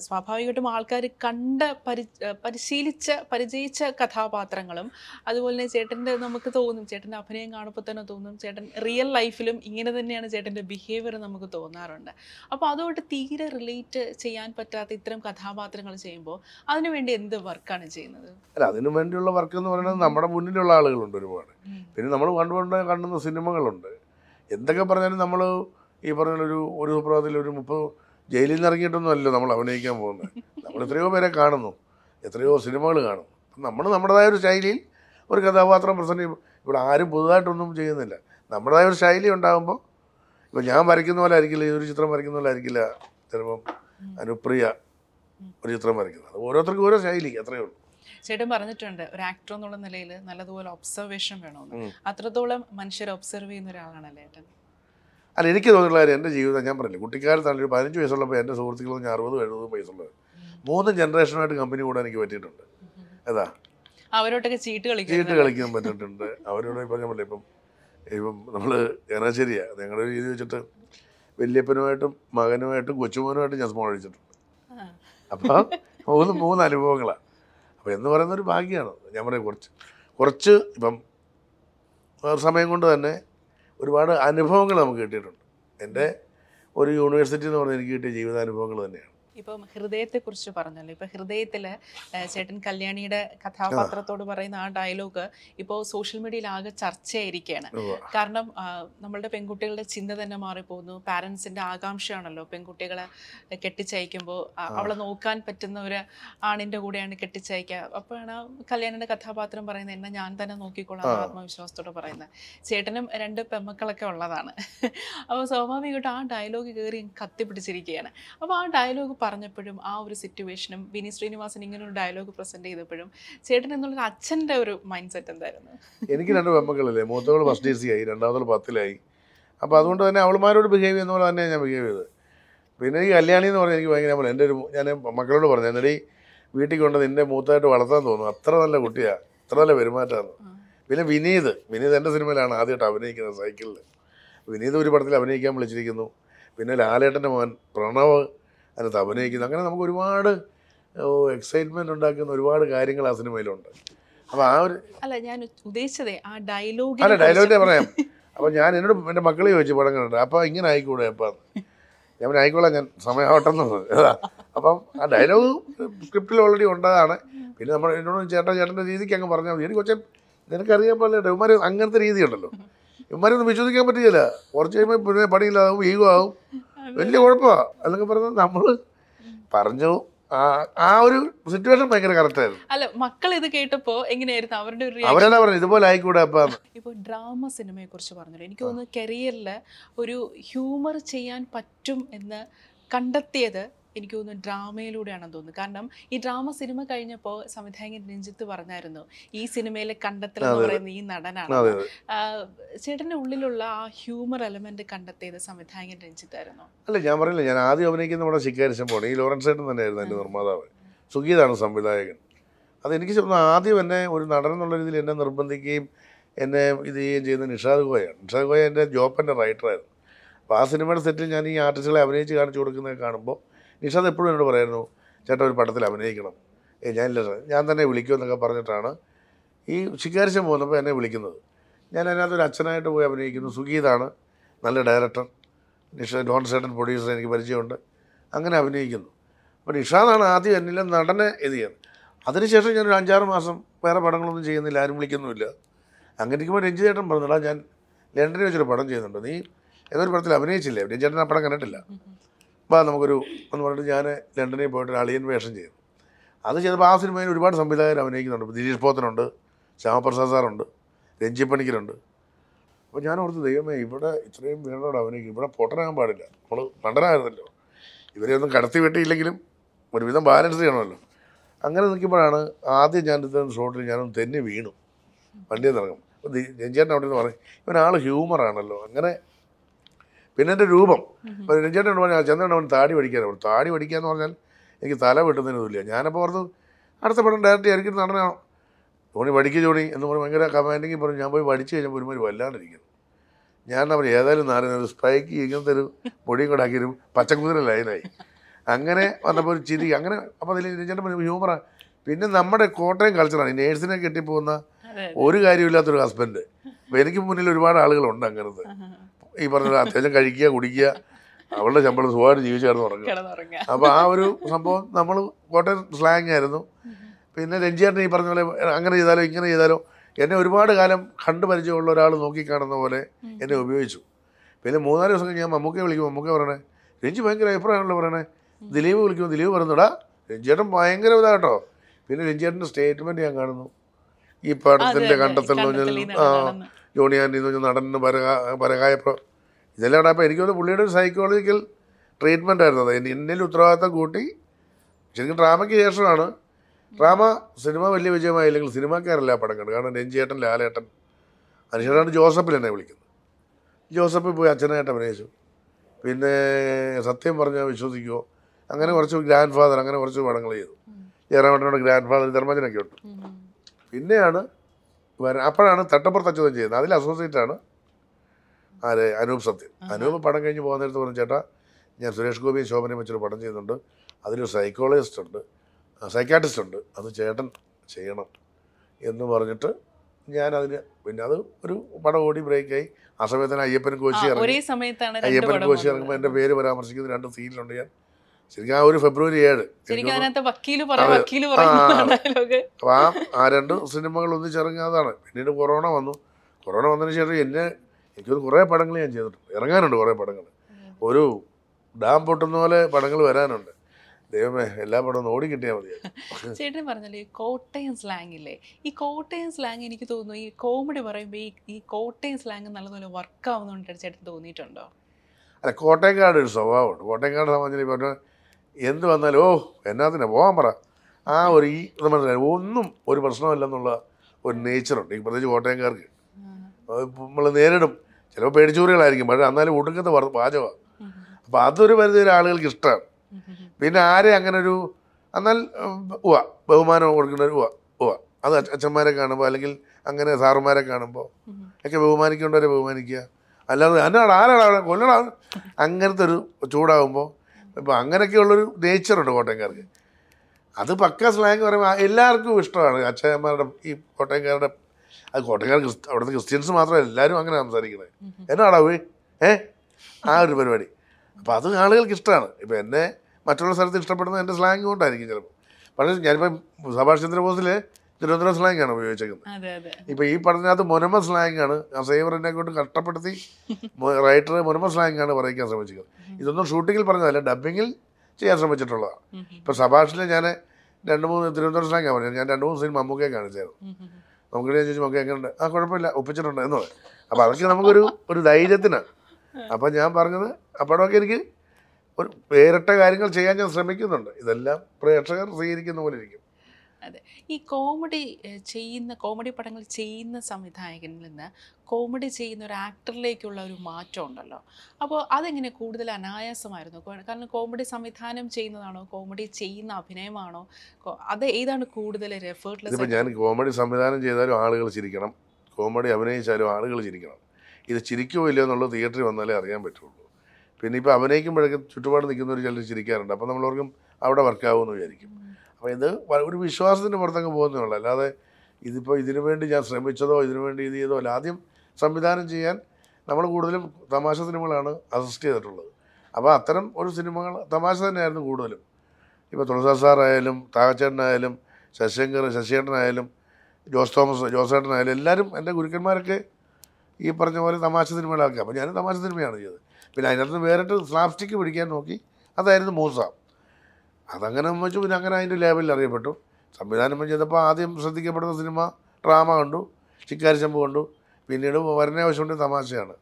സ്വാഭാവികമായിട്ടും ആൾക്കാർ കണ്ട പരി പരിശീലിച്ച പരിചയിച്ച കഥാപാത്രങ്ങളും അതുപോലെ തന്നെ ചേട്ടന്റെ നമുക്ക് തോന്നും ചേട്ടന്റെ അഭിനയം കാണുമ്പോൾ തന്നെ തോന്നും ചേട്ടൻ റിയൽ ലൈഫിലും ഇങ്ങനെ തന്നെയാണ് ചേട്ടന്റെ ബിഹേവിയർ നമുക്ക് തോന്നാറുണ്ട്. അപ്പോൾ അതുകൊണ്ട് തീരെ റിലേറ്റ് ചെയ്യാൻ പറ്റാത്ത ഇത്തരം കഥാപാത്രങ്ങൾ ചെയ്യുമ്പോൾ അതിനുവേണ്ടി എന്ത് വർക്കാണ് ചെയ്യുന്നത്? അല്ല അതിനു വേണ്ടിയുള്ള വർക്ക് എന്ന് പറയുന്നത് നമ്മുടെ മുന്നിലുള്ള ആളുകളുണ്ട് ഒരുപാട്. പിന്നെ നമ്മൾ കണ്ടുകൊണ്ട് കാണുന്ന സിനിമകളുണ്ട്. എന്തൊക്കെ പറഞ്ഞാലും നമ്മൾ ഈ പറഞ്ഞ ഒരു ഒരു സുപ്രഭാതത്തിൽ ഒരു മുപ്പത് ജയിലിൽ നിന്ന് ഇറങ്ങിയിട്ടൊന്നും അല്ലല്ലോ നമ്മൾ അഭിനയിക്കാൻ പോകുന്നത്. നമ്മൾ എത്രയോ പേരെ കാണുന്നു. എത്രയോ സിനിമകൾ കാണും നമ്മൾ നമ്മുടേതായ ഒരു ശൈലിയിൽ ഒരു കഥാപാത്രം ചെയ്യും ഇവിടെ ആരും പുതുതായിട്ടൊന്നും ചെയ്യുന്നില്ല. നമ്മുടേതായ ഒരു ശൈലി ഉണ്ടാകുമ്പോൾ ഇപ്പം ഞാൻ വരയ്ക്കുന്ന പോലെ ആയിരിക്കില്ല ഈ ഒരു ചിത്രം വരയ്ക്കുന്ന പോലെ ആയിരിക്കില്ല ചിലപ്പം അനുപ്രിയ ഒരു ചിത്രം വരയ്ക്കുന്നത്. ഓരോരുത്തർക്കും ഓരോ ശൈലി അത്രയേ ഉള്ളൂ. ചേട്ടൻ പറഞ്ഞിട്ടുണ്ട് ഒരു ആക്ടർ എന്നുള്ള നിലയിൽ നല്ലതുപോലെ ഒബ്സർവേഷൻ വേണമെന്ന്. അത്രത്തോളം മനുഷ്യരെ ഒബ്സർവ് ചെയ്യുന്ന ഒരാളാണല്ലേ ഏട്ടൻ? അല്ല എനിക്ക് തോന്നിയുള്ള കാര്യം എന്റെ ജീവിതം ഞാൻ പറഞ്ഞില്ല കുട്ടിക്കാലത്താണ് ഒരു പതിനഞ്ച് വയസ്സുള്ളപ്പോൾ എന്റെ സുഹൃത്തുക്കൾ ഞാൻ അറുപതും എഴുപതും വയസ്സുള്ളത് മൂന്ന് ജനറേഷനായിട്ട് കമ്പനി കൂടാൻ എനിക്ക് പറ്റിയിട്ടുണ്ട്. അതാ. അവരോട്ടൊക്കെ ചീട്ട് കളിക്കും ചീട്ട് കളിക്കാൻ പറ്റിയിട്ടുണ്ട്. അവരോട് ഇപ്പം ഞാൻ പറഞ്ഞില്ല ഇപ്പം ഇപ്പം നമ്മൾ ചങ്ങനാശ്ശേരിയാണ് ഞങ്ങളുടെ രീതി വെച്ചിട്ട് വല്യപ്പനുമായിട്ടും മകനുമായിട്ടും കൊച്ചുമോനുമായിട്ടും ഞാൻ സ്മോൾ അടിച്ചിട്ടുണ്ട്. അപ്പോൾ മൂന്ന് മൂന്ന് അനുഭവങ്ങളാണ് അപ്പോൾ എന്ന് പറയുന്ന ഒരു ഭാഗ്യമാണ് ഞാൻ പറയും കുറച്ച് കുറച്ച് ഇപ്പം സമയം കൊണ്ട് തന്നെ ഒരുപാട് അനുഭവങ്ങൾ നമുക്ക് കിട്ടിയിട്ടുണ്ട്. എന്റെ ഒരു യൂണിവേഴ്സിറ്റി എന്ന് പറഞ്ഞാൽ എനിക്ക് കിട്ടിയ ജീവിതാനുഭവങ്ങൾ തന്നെയാണ്. ഇപ്പം ഹൃദയത്തെക്കുറിച്ച് പറഞ്ഞല്ലോ. ഇപ്പം ഹൃദയത്തിൽ ചേട്ടൻ കല്യാണിയുടെ കഥാപാത്രത്തോട് പറയുന്ന ആ ഡയലോഗ് ഇപ്പോ സോഷ്യൽ മീഡിയയിൽ ആകെ ചർച്ചയായിരിക്കുകയാണ്. കാരണം നമ്മളുടെ പെൺകുട്ടികളുടെ ചിന്ത തന്നെ മാറിപ്പോകുന്നു. പാരൻസിന്റെ ആകാംക്ഷയാണല്ലോ പെൺകുട്ടികളെ കെട്ടിച്ചയക്കുമ്പോൾ അവളെ നോക്കാൻ പറ്റുന്ന ഒരു ആണിന്റെ കൂടെയാണ് കെട്ടിച്ചയക്കുക. അപ്പോഴാണ് കല്യാണിന്റെ കല്യാണിയുടെ കഥാപാത്രം പറയുന്നത് എന്നെ ഞാൻ തന്നെ നോക്കിക്കോളാം ആത്മവിശ്വാസത്തോട് ആത്മവിശ്വാസത്തോടെ പറയുന്നത്. ചേട്ടനും രണ്ട് പെമ്മക്കളൊക്കെ ഉള്ളതാണ്. അപ്പോൾ സ്വാഭാവികമായിട്ടും ആ ഡയലോഗ് കയറി കത്തിപ്പിടിച്ചിരിക്കുകയാണ്. അപ്പോൾ ആ ഡയലോഗ് പറഞ്ഞപ്പോഴും ആ ഒരു സിറ്റുവേഷനും വിനി ശ്രീനിവാസൻ ഇങ്ങനെ ഒരു ഡയലോഗ് പ്രസന്റ് ചെയ്തപ്പോഴും ചേട്ടൻ എന്നുള്ള അച്ഛന്റെ ഒരു മൈൻഡ് സെറ്റ് എന്തായിരുന്നു? എനിക്ക് രണ്ട് പെമ്മക്കളല്ലേ മൂത്തവൾ ഫസ്റ്റ് ഡി സി ആയി രണ്ടാമത്തവൾ പത്തിലായി. അപ്പോൾ അതുകൊണ്ട് തന്നെ അവൾമാരോട് ബിഹേവ് ചെയ്യുന്ന പോലെ തന്നെ ഞാൻ ബിഹേവ് ചെയ്തത്. പിന്നെ ഈ കല്യാണി എന്ന് പറഞ്ഞാൽ എനിക്ക് ഭയങ്കര പോലെ എന്റെ ഒരു ഞാൻ മക്കളോട് പറഞ്ഞു എന്നിട്ട് ഈ വീട്ടിൽ കൊണ്ട് നിന്റെ മൂത്തായിട്ട് വളർത്താൻ തോന്നുന്നു. അത്ര നല്ല കുട്ടിയാണ് അത്ര നല്ല പെരുമാറ്റമാണ്. പിന്നെ വിനീത് വിനീത് എന്റെ സിനിമയിലാണ് ആദ്യമായിട്ട് അഭിനയിക്കുന്നത് സൈക്കിളിൽ വിനീത് ഒരു പടത്തിൽ അഭിനയിക്കാൻ വിളിച്ചിരിക്കുന്നു. പിന്നെ ലാലേട്ടന്റെ മോൻ പ്രണവ് അതിനകത്ത് അഭിനയിക്കുന്നത് അങ്ങനെ നമുക്ക് ഒരുപാട് എക്സൈറ്റ്മെന്റ് ഉണ്ടാക്കുന്ന ഒരുപാട് കാര്യങ്ങൾ ആ സിനിമയിലുണ്ട്. അപ്പോൾ ആ ഒരു അല്ല ഞാൻ ഉദ്ദേശിച്ചതേ ആ അല്ല ഡയലോഗ് ഡയലോഗിന്റെ പറയാം. അപ്പോൾ ഞാൻ എന്നോട് എന്റെ മക്കളെ ചോദിച്ചു പടം കണ്ടു അപ്പോൾ ഇങ്ങനെ ആയിക്കൂടെ അപ്പം? ഞാൻ പിന്നെ ആയിക്കോളാം ഞാൻ സമയമാവട്ടെന്ന് പറഞ്ഞു. അതാ. അപ്പം ആ ഡയലോഗ് സ്ക്രിപ്റ്റിൽ ഓൾറെഡി ഉണ്ടതാണ്. പിന്നെ നമ്മൾ എന്നോട് ചേട്ടൻ ചേട്ടന്റെ രീതിക്ക് അങ്ങ് പറഞ്ഞാൽ മതി. എനിക്ക് കൊച്ചെ നിനക്കറിയാൻ പാടില്ല ഇവന്മാർ അങ്ങനത്തെ രീതി ഉണ്ടല്ലോ. ഇവന്മാരൊന്നും വിശ്വസിക്കാൻ പറ്റില്ല. കുറച്ച് കഴിയുമ്പോൾ പിന്നെ പണിയില്ലാതാവും ഈഗോ ആവും. വലിയ കുഴപ്പമാണ് അല്ലെങ്കിൽ പറഞ്ഞ നമ്മൾ പറഞ്ഞു ആ ഒരു സിറ്റുവേഷൻ ഭയങ്കര കറക്റ്റായിരുന്നു അല്ല മക്കൾ ഇത് കേട്ടപ്പോ എങ്ങനെയായിരുന്നു? അവരുടെ ഒരു അവരെന്താ പറഞ്ഞു? ഇതുപോലെ ആയിക്കൂടെ അപ്പൊ ഇപ്പോൾ ഡ്രാമ സിനിമയെ കുറിച്ച് പറഞ്ഞല്ലോ. എനിക്ക് തോന്നുന്നു കരിയറിൽ ഒരു ഹ്യൂമർ ചെയ്യാൻ പറ്റും എന്ന് കണ്ടെത്തിയത് എനിക്ക് തോന്നുന്നു ഡ്രാമയിലൂടെയാണെന്ന് തോന്നുന്നു. കാരണം ഈ ഡ്രാമ സിനിമ കഴിഞ്ഞപ്പോൾ സംവിധായകൻ രഞ്ജിത്ത് പറഞ്ഞായിരുന്നു ഈ സിനിമയിലെ കണ്ടെത്തൽ എന്ന് പറയുന്ന ഈ നടനാണ്. ചേട്ടന്റെ ഉള്ളിലുള്ള ആ ഹ്യൂമർ എലമെന്റ് കണ്ടെത്തിയത് സംവിധായകൻ രഞ്ജിത്ത് ആയിരുന്നു അല്ല ഞാൻ പറയില്ല ഞാൻ ആദ്യം അഭിനയിക്കുന്ന നമ്മുടെ ശിക്കാരി ശമ്പമാണ് ഈ ലോറൻസ് ഏട്ടൻ തന്നെയായിരുന്നു എന്റെ നിർമ്മാതാവ്. സുഗീതാണ് സംവിധായകൻ. അതെനിക്ക് തോന്നുന്നു ആദ്യം എന്നെ ഒരു നടൻ എന്നുള്ള രീതിയിൽ എന്നെ നിർബന്ധിക്കുകയും എന്നെ ഇത് ചെയ്യുകയും ചെയ്യുന്ന നിഷാദ് ഗോയാണ് നിഷാദ് ഗോയ എന്റെ ജോപ്പന്റെ റൈറ്ററായിരുന്നു അപ്പോൾ ആ സിനിമയുടെ സെറ്റിൽ ഞാൻ ഈ ആർട്ടിസ്റ്റുകളെ അഭിനയിച്ച് കാണിച്ചു കൊടുക്കുന്നത് കാണുമ്പോൾ നിഷാദ് എപ്പോഴും എന്നോട് പറയുന്നു ചേട്ടൻ ഒരു പടത്തിൽ അഭിനയിക്കണം. ഏ ഞാനില്ല സാർ. ഞാൻ തന്നെ വിളിക്കുമെന്നൊക്കെ പറഞ്ഞിട്ടാണ് ഈ ശിക്കാരിശം പോകുന്നപ്പോൾ എന്നെ വിളിക്കുന്നത്. ഞാൻ അതിനകത്ത് ഒരു അച്ഛനായിട്ട് പോയി അഭിനയിക്കുന്നു. സുഗീതാണ് നല്ല ഡയറക്ടർ. നിഷ ഡോൺ സേട്ടൻ പ്രൊഡ്യൂസർ എനിക്ക് പരിചയമുണ്ട്. അങ്ങനെ അഭിനയിക്കുന്നു. അപ്പോൾ നിഷാദാണ് ആദ്യം എന്നിലെ നടനെ ഇത് ചെയ്യുന്നത്. അതിനുശേഷം ഞാനൊരു അഞ്ചാറ് മാസം വേറെ പടങ്ങളൊന്നും ചെയ്യുന്നില്ല ആരും വിളിക്കുന്നുമില്ല. അങ്ങനെ ഇരിക്കുമ്പോൾ രഞ്ജി ചേട്ടൻ പറഞ്ഞിടാ ഞാൻ ലണ്ടനിൽ വെച്ചൊരു പടം ചെയ്യുന്നുണ്ട്. നീ ഏതൊരു പടത്തിൽ അഭിനയിച്ചില്ലേ? രഞ്ജി ചേട്ടൻ ആ പടം കണ്ടിട്ടില്ല. വാ നമുക്കൊരു എന്ന് പറഞ്ഞിട്ട് ഞാൻ ലണ്ടനിൽ പോയിട്ട് ഒരു അളിയൻ വേഷം ചെയ്തു. അത് ചെയ്തപ്പോൾ ആ സിനിമയിൽ ഒരുപാട് സംവിധായകർ അഭിനയിക്കുന്നുണ്ട്. ഇപ്പോൾ ദിലീഷ് പോത്തനുണ്ട് ശ്യാമപ്രസാദ് സാറുണ്ട് രഞ്ജി പണിക്കരുണ്ട് അപ്പോൾ ഞാൻ ഓർത്ത് ദൈവമേ ഇവിടെ ഇത്രയും പേരോട് അഭിനയിക്കും. ഇവിടെ പൊട്ടനാകാൻ പാടില്ല. നമ്മൾ മണ്ടനായിരുന്നല്ലോ ഇവരെ ഒന്നും കടത്തി വെട്ടിയില്ലെങ്കിലും ഒരുവിധം ബാലൻസ് ചെയ്യണമല്ലോ. അങ്ങനെ നിൽക്കുമ്പോഴാണ് ആദ്യം ഞാൻ ഇത്തരം ഷോട്ടിൽ ഞാനൊന്ന് തെന്നി വീണു. വണ്ടിയിൽ ഇറങ്ങും അപ്പോൾ രഞ്ജിയേട്ടൻ അവിടെ നിന്ന് പറയും ഇവൻ ആൾ ഹ്യൂമറാണല്ലോ അങ്ങനെ പിന്നെ എന്റെ രൂപം. അപ്പോൾ രഞ്ജേട്ടൻ പറഞ്ഞാൽ ചന്ദ്രൻ അവൻ താടി പഠിക്കാനാണ് താടി പഠിക്കുക എന്ന് പറഞ്ഞാൽ എനിക്ക് തല വെട്ടുന്നതിനൊന്നുമില്ല ഞാനപ്പോൾ ഓർത്ത് അടുത്ത പടം ഡയറക്റ്റ് ആയിരിക്കും നടനാണോ? ജോണി പഠിക്ക് ജോണി എന്ന് പറഞ്ഞ് ഭയങ്കര കമാൻഡിങ് പറഞ്ഞു ഞാൻ പോയി പഠിച്ചു കഴിഞ്ഞപ്പോൾ ഒരുമാതിരി വല്ലാണ്ടിരിക്കുന്നു. ഞാൻ അവർ ഏതായാലും നാരങ്ങ ഒരു സ്പ്രൈക്ക് ഇങ്ങനത്തെ ഒരു പൊടിയും കൂടെ ആക്കി ഒരു പച്ചക്കുതിര ലൈനായി അങ്ങനെ വന്നപ്പോൾ ഒരു ചിരി അങ്ങനെ അപ്പോൾ അതിൽ രഞ്ജേട്ടൻ പറഞ്ഞു ഹ്യൂമറാണ് പിന്നെ നമ്മുടെ കോട്ടയം കൾച്ചറാണ് ഈ നേഴ്സിനെ കെട്ടിപ്പോകുന്ന ഒരു കാര്യമില്ലാത്തൊരു ഹസ്ബൻഡ് അപ്പോൾ എനിക്ക് മുന്നിൽ ഒരുപാട് ആളുകളുണ്ട് അങ്ങനത്തെ. ഈ പറഞ്ഞ അത്യാവശ്യം കഴിക്കുക കുടിക്കുക അവളുടെ ശമ്പളം സുഖമായിട്ട് ജീവിച്ചായിരുന്നു ഉറങ്ങുക അപ്പോൾ ആ ഒരു സംഭവം നമ്മൾ കോട്ടയം സ്ലാങ് ആയിരുന്നു. പിന്നെ രഞ്ജിയേട്ടൻ ഈ പറഞ്ഞ പോലെ അങ്ങനെ ചെയ്താലോ ഇങ്ങനെ ചെയ്താലോ എന്നെ ഒരുപാട് കാലം കണ്ടു പരിചയമുള്ള ഒരാൾ നോക്കിക്കാണുന്ന പോലെ എന്നെ ഉപയോഗിച്ചു. പിന്നെ മൂന്നാൽ ദിവസം കഴിഞ്ഞ് ഞാൻ മമ്മൂക്കെ വിളിക്കും. മമ്മൂക്ക പറയണേ രഞ്ജി ഭയങ്കര അഭിപ്രായമാണല്ലോ പറയണേ. ദിലീപ് വിളിക്കും. ദിലീപ് പറയുന്നുടാ രഞ്ജിയേട്ടൻ ഭയങ്കര ഇതാട്ടോ പിന്നെ രഞ്ജിയേട്ടന്റെ സ്റ്റേറ്റ്മെന്റ് ഞാൻ കാണുന്നു. ഈ പടത്തിന്റെ കണ്ടെത്തൽ എന്ന് പറഞ്ഞാൽ ആ. ജോണി ആന്റി എന്ന് പറഞ്ഞ നടന് പരകാ പരകായപ്പോൾ ഇതെല്ലാം അപ്പോൾ എനിക്ക് തോന്നുന്നു പുള്ളിയുടെ ഒരു സൈക്കോളജിക്കൽ ട്രീറ്റ്മെന്റ് ആയിരുന്നു. അത് എന്നിൽ ഉത്തരവാദിത്തം കൂട്ടി ശരിക്കും ഡ്രാമയ്ക്ക് ശേഷമാണ്. ഡ്രാമ സിനിമ വലിയ വിജയമായില്ലെങ്കിൽ സിനിമാക്കാരല്ല സിനിമക്കാരല്ല പടം കണ്ടു കാരണം രഞ്ജിയേട്ടൻ ലാലേട്ടൻ അനുശേഷമാണ് ജോസഫിൽ എന്നെ വിളിക്കുന്നത്. ജോസഫിൽ പോയി അച്ഛനായിട്ട് അഭിനയിച്ചു. പിന്നെ സത്യം പറഞ്ഞാൽ വിശ്വസിക്കുമോ അങ്ങനെ കുറച്ച് ഗ്രാൻഡ് ഫാദർ അങ്ങനെ കുറച്ച് പടങ്ങൾ ചെയ്തു. ജയറാമേട്ടനോട് ഗ്രാൻഡ് ഫാദർ ധർമ്മജനൊക്കെ ഉണ്ട്. പിന്നെയാണ് വര- അപ്പോഴാണ് തട്ടപ്പുറത്ത് അച്യുതം ചെയ്യുന്നത്. അതിൽ അസോസിയേറ്റ് ആണ് ആര്? അനൂപ് സത്യം അനൂപ് പടം കഴിഞ്ഞ് പോകുന്ന നേരത്ത് പറഞ്ഞു ചേട്ടാ ഞാൻ സുരേഷ് ഗോപിയും ശോഭനയും വെച്ചൊരു പടം ചെയ്യുന്നുണ്ട്. അതിലൊരു സൈക്കോളജിസ്റ്റ് ഉണ്ട്. സൈക്കാട്രിസ്റ്റ് ഉണ്ട്. അത് ചേട്ടൻ ചെയ്യണം. എന്ന് പറഞ്ഞിട്ട് ഞാൻ അതിന് പിന്നെ അത് ഒരു പടം ഓടി ബ്രേക്കായി ആ സമയത്ത് തന്നെ അയ്യപ്പൻ കോശി ഇറങ്ങി. അയ്യപ്പൻ കോശി. ഇറങ്ങുമ്പോൾ എന്റെ പേര് പരാമർശിക്കുന്ന രണ്ട് സീനിലുണ്ട് ഞാൻ. ശരിക്കും ആ ഒരു ഫെബ്രുവരി ഏഴ്. അപ്പൊ ആ. ആ രണ്ട് സിനിമകൾ ഒന്നിച്ചിറങ്ങിയതാണ് പിന്നീട് കൊറോണ വന്നു. കൊറോണ വന്നതിന് ശേഷം എന്നെ എനിക്കൊരു കുറേ പടങ്ങൾ ഞാൻ ചെയ്തിട്ടുണ്ട്. ഇറങ്ങാനുണ്ട് കുറേ പടങ്ങൾ. ഒരു ഡാം പൊട്ടുന്ന പോലെ പടങ്ങൾ വരാനുണ്ട്. ദൈവമേ എല്ലാ പടവും ഓടി കിട്ടിയാൽ മതി. ചേട്ടൻ പറഞ്ഞല്ലോ ഈ കോട്ടയം സ്ലാങ് ഇല്ലേ? ഈ കോട്ടയം സ്ലാങ് എനിക്ക് തോന്നുന്നു ഈ കോമഡി പറയുമ്പോൾ ഈ ഈ കോട്ടയം സ്ലാങ് നല്ലതുപോലെ വർക്ക് ആവുന്നുണ്ട് ചേട്ടൻ തോന്നിയിട്ടുണ്ടോ? അല്ല കോട്ടയക്കാട് ഒരു സ്വഭാവമുണ്ട്. കോട്ടയംകാട് സംബന്ധിച്ച് പറഞ്ഞ എന്ത് വന്നാലും ഓ എന്നാത്തിനാ പോകാൻ പറ. ആ ഒരു ഈ ഇത് മനസ്സിലായി. ഒന്നും ഒരു പ്രശ്നമില്ലെന്നുള്ള ഒരു നേച്ചറുണ്ട് ഈ പ്രത്യേകിച്ച് കോട്ടയംകാർക്ക്. നമ്മൾ നേരിടും. ചിലപ്പോൾ പേടിച്ചൂറികളായിരിക്കും പക്ഷേ എന്നാലും ഒടുക്കത്തെ പാചകമാണ് അപ്പോൾ അതൊരു പരിധി വരെ ആളുകൾക്ക് ഇഷ്ടമാണ് പിന്നെ ആരെ അങ്ങനെ ഒരു എന്നാൽ ഉവ ബഹുമാനം കൊടുക്കുന്ന ഒരു ഉവ ഉവ അത് അച്ഛന്മാരെ കാണുമ്പോൾ അല്ലെങ്കിൽ അങ്ങനെ സാറുമാരെ കാണുമ്പോൾ ഒക്കെ ബഹുമാനിക്കേണ്ടവരെ ബഹുമാനിക്കുക. അല്ലാതെ എന്നാടാ ആരാടാ? കൊല്ലടാ. അങ്ങനത്തെ ഒരു ചൂടാകുമ്പോൾ ഇപ്പം അങ്ങനെയൊക്കെയുള്ളൊരു നേച്ചറുണ്ട് കോട്ടയംകാർക്ക്. അത് പക്ക സ്ലാങ് പറയുമ്പോൾ എല്ലാവർക്കും ഇഷ്ടമാണ് അച്ഛന്മാരുടെ ഈ കോട്ടയംകാരുടെ അത് കോട്ടയംകാർ ക്രിസ്ത അവിടുത്തെ ക്രിസ്ത്യൻസ് മാത്രമല്ല എല്ലാവരും അങ്ങനെ സംസാരിക്കുന്നത്. എന്നാടാ ഏ? ആ ഒരു പരിപാടി. അപ്പോൾ അത് ആളുകൾക്ക് ഇഷ്ടമാണ്. ഇപ്പം എന്നെ മറ്റുള്ള സ്ഥലത്ത് ഇഷ്ടപ്പെടുന്നത് എന്റെ സ്ലാങ് കൊണ്ടായിരിക്കും ചിലപ്പോൾ പക്ഷേ ഞാനിപ്പം സുഭാഷ് ചന്ദ്രബോസിൽ തിരുവനന്തപുരം സ്ലാങ് ആണ് ഉപയോഗിച്ചേക്കുന്നത്. ഇപ്പൊ ഈ പടത്തിനകത്ത് മൊനമ സ്ലാങ് ആണ് ആ സേവറിനെ കൊണ്ട് കഷ്ടപ്പെടുത്തി റൈറ്റർ മൊനമ സ്ലാങ് ആണ് പറയിക്കാൻ ശ്രമിച്ചത് ഇതൊന്നും ഷൂട്ടിങ്ങിൽ പറഞ്ഞതല്ല ഡബിങ്ങിൽ ചെയ്യാൻ ശ്രമിച്ചിട്ടുള്ളതാണ്. ഇപ്പൊ സഭാഷിൽ ഞാൻ രണ്ട് മൂന്ന് തിരുവനന്തപുരം സ്ലാങ് ആണ് പറഞ്ഞത്. ഞാൻ രണ്ട് മൂന്ന് സിനിമ മമ്മൂക്കെ കാണിച്ചായിരുന്നു. നമുക്ക് ഞാൻ ചോദിച്ചു മമ്മൂക്കെ എങ്ങനെയുണ്ട് ആ കുഴപ്പമില്ല ഒപ്പിച്ചിട്ടുണ്ട് എന്ന് പറയും അപ്പോൾ അതൊക്കെ നമുക്കൊരു ഒരു ധൈര്യത്തിനാണ് അപ്പൊ ഞാൻ പറഞ്ഞത് അപ്പോഴൊക്കെ എനിക്ക് ഒരു വേറിട്ട കാര്യങ്ങൾ ചെയ്യാൻ ഞാൻ ശ്രമിക്കുന്നുണ്ട്. ഇതെല്ലാം പ്രേക്ഷകർ സ്വീകരിക്കുന്ന പോലെ ഇരിക്കും. അതെ. ഈ കോമഡി ചെയ്യുന്ന കോമഡി പടങ്ങൾ ചെയ്യുന്ന സംവിധായകനിൽ നിന്ന് കോമഡി ചെയ്യുന്ന ഒരു ആക്ടറിലേക്കുള്ള ഒരു മാറ്റം ഉണ്ടല്ലോ. അപ്പോൾ അതെങ്ങനെ കൂടുതൽ അനായാസമായിരുന്നു? കാരണം കോമഡി സംവിധാനം ചെയ്യുന്നതാണോ? കോമഡി ചെയ്യുന്ന അഭിനയമാണോ? അത് ഏതാണ് കൂടുതൽ എഫേർട്ട്ലെസ് ഞാൻ കോമഡി സംവിധാനം ചെയ്താലും ആളുകൾ ചിരിക്കണം. കോമഡി അഭിനയിച്ചാലും ആളുകൾ ചിരിക്കണം. ഇത് ചിരിക്കുമോ ഇല്ലയോ എന്നുള്ളത് തിയേറ്ററിൽ വന്നാലേ അറിയാൻ പറ്റുള്ളൂ. പിന്നെ ഇപ്പോൾ അഭിനയിക്കുമ്പോഴൊക്കെ ചുറ്റുപാട് നിൽക്കുന്നവർ ചിലർ ചിരിക്കാറുണ്ട്. അപ്പോൾ നമ്മളവർക്കും അവിടെ വർക്കാവുമെന്ന് വിചാരിക്കും. അപ്പോൾ ഇത് ഒരു വിശ്വാസത്തിന്റെ പുറത്തങ്ങ് പോകുന്നതുള്ളൂ അല്ലാതെ ഇതിപ്പോൾ ഇതിനു വേണ്ടി ഞാൻ ശ്രമിച്ചതോ ഇതിനു വേണ്ടി ഇത് ചെയ്തോ അല്ല. ആദ്യം സംവിധാനം ചെയ്യാൻ നമ്മൾ കൂടുതലും തമാശ സിനിമകളാണ് അസിസ്റ്റ് ചെയ്തിട്ടുള്ളത്. അപ്പോൾ അത്തരം ഒരു സിനിമകൾ തമാശ തന്നെയായിരുന്നു കൂടുതലും. ഇപ്പോൾ തുളസാ സാറായാലും താകച്ചേട്ടനായാലും ശശിശങ്കർ ശശിയേട്ടനായാലും ജോസ് തോമസ് ജോസേട്ടനായാലും എല്ലാവരും എന്റെ ഗുരുക്കന്മാരൊക്കെ ഈ പറഞ്ഞ പോലെ തമാശ സിനിമകളാക്കുക അപ്പോൾ ഞാൻ തമാശ സിനിമയാണ് ചെയ്തത്. പിന്നെ അതിനകത്ത് വേറിട്ട് സ്ലാപ്സ്റ്റിക്ക് പിടിക്കാൻ നോക്കി അതായിരുന്നു മൂസ. അതങ്ങനെ വെച്ചു. പിന്നെ അങ്ങനെ അതിന്റെ ലേബലിൽ അറിയപ്പെട്ടു. സംവിധാനം ചെയ്തപ്പോൾ ആദ്യം ശ്രദ്ധിക്കപ്പെടുന്ന സിനിമ ഡ്രാമ കണ്ടു. ചിക്കാരി ചെമ്പ് കണ്ടു. പിന്നീട് വരനെ വശമുണ്ട് തമാശയാണ്.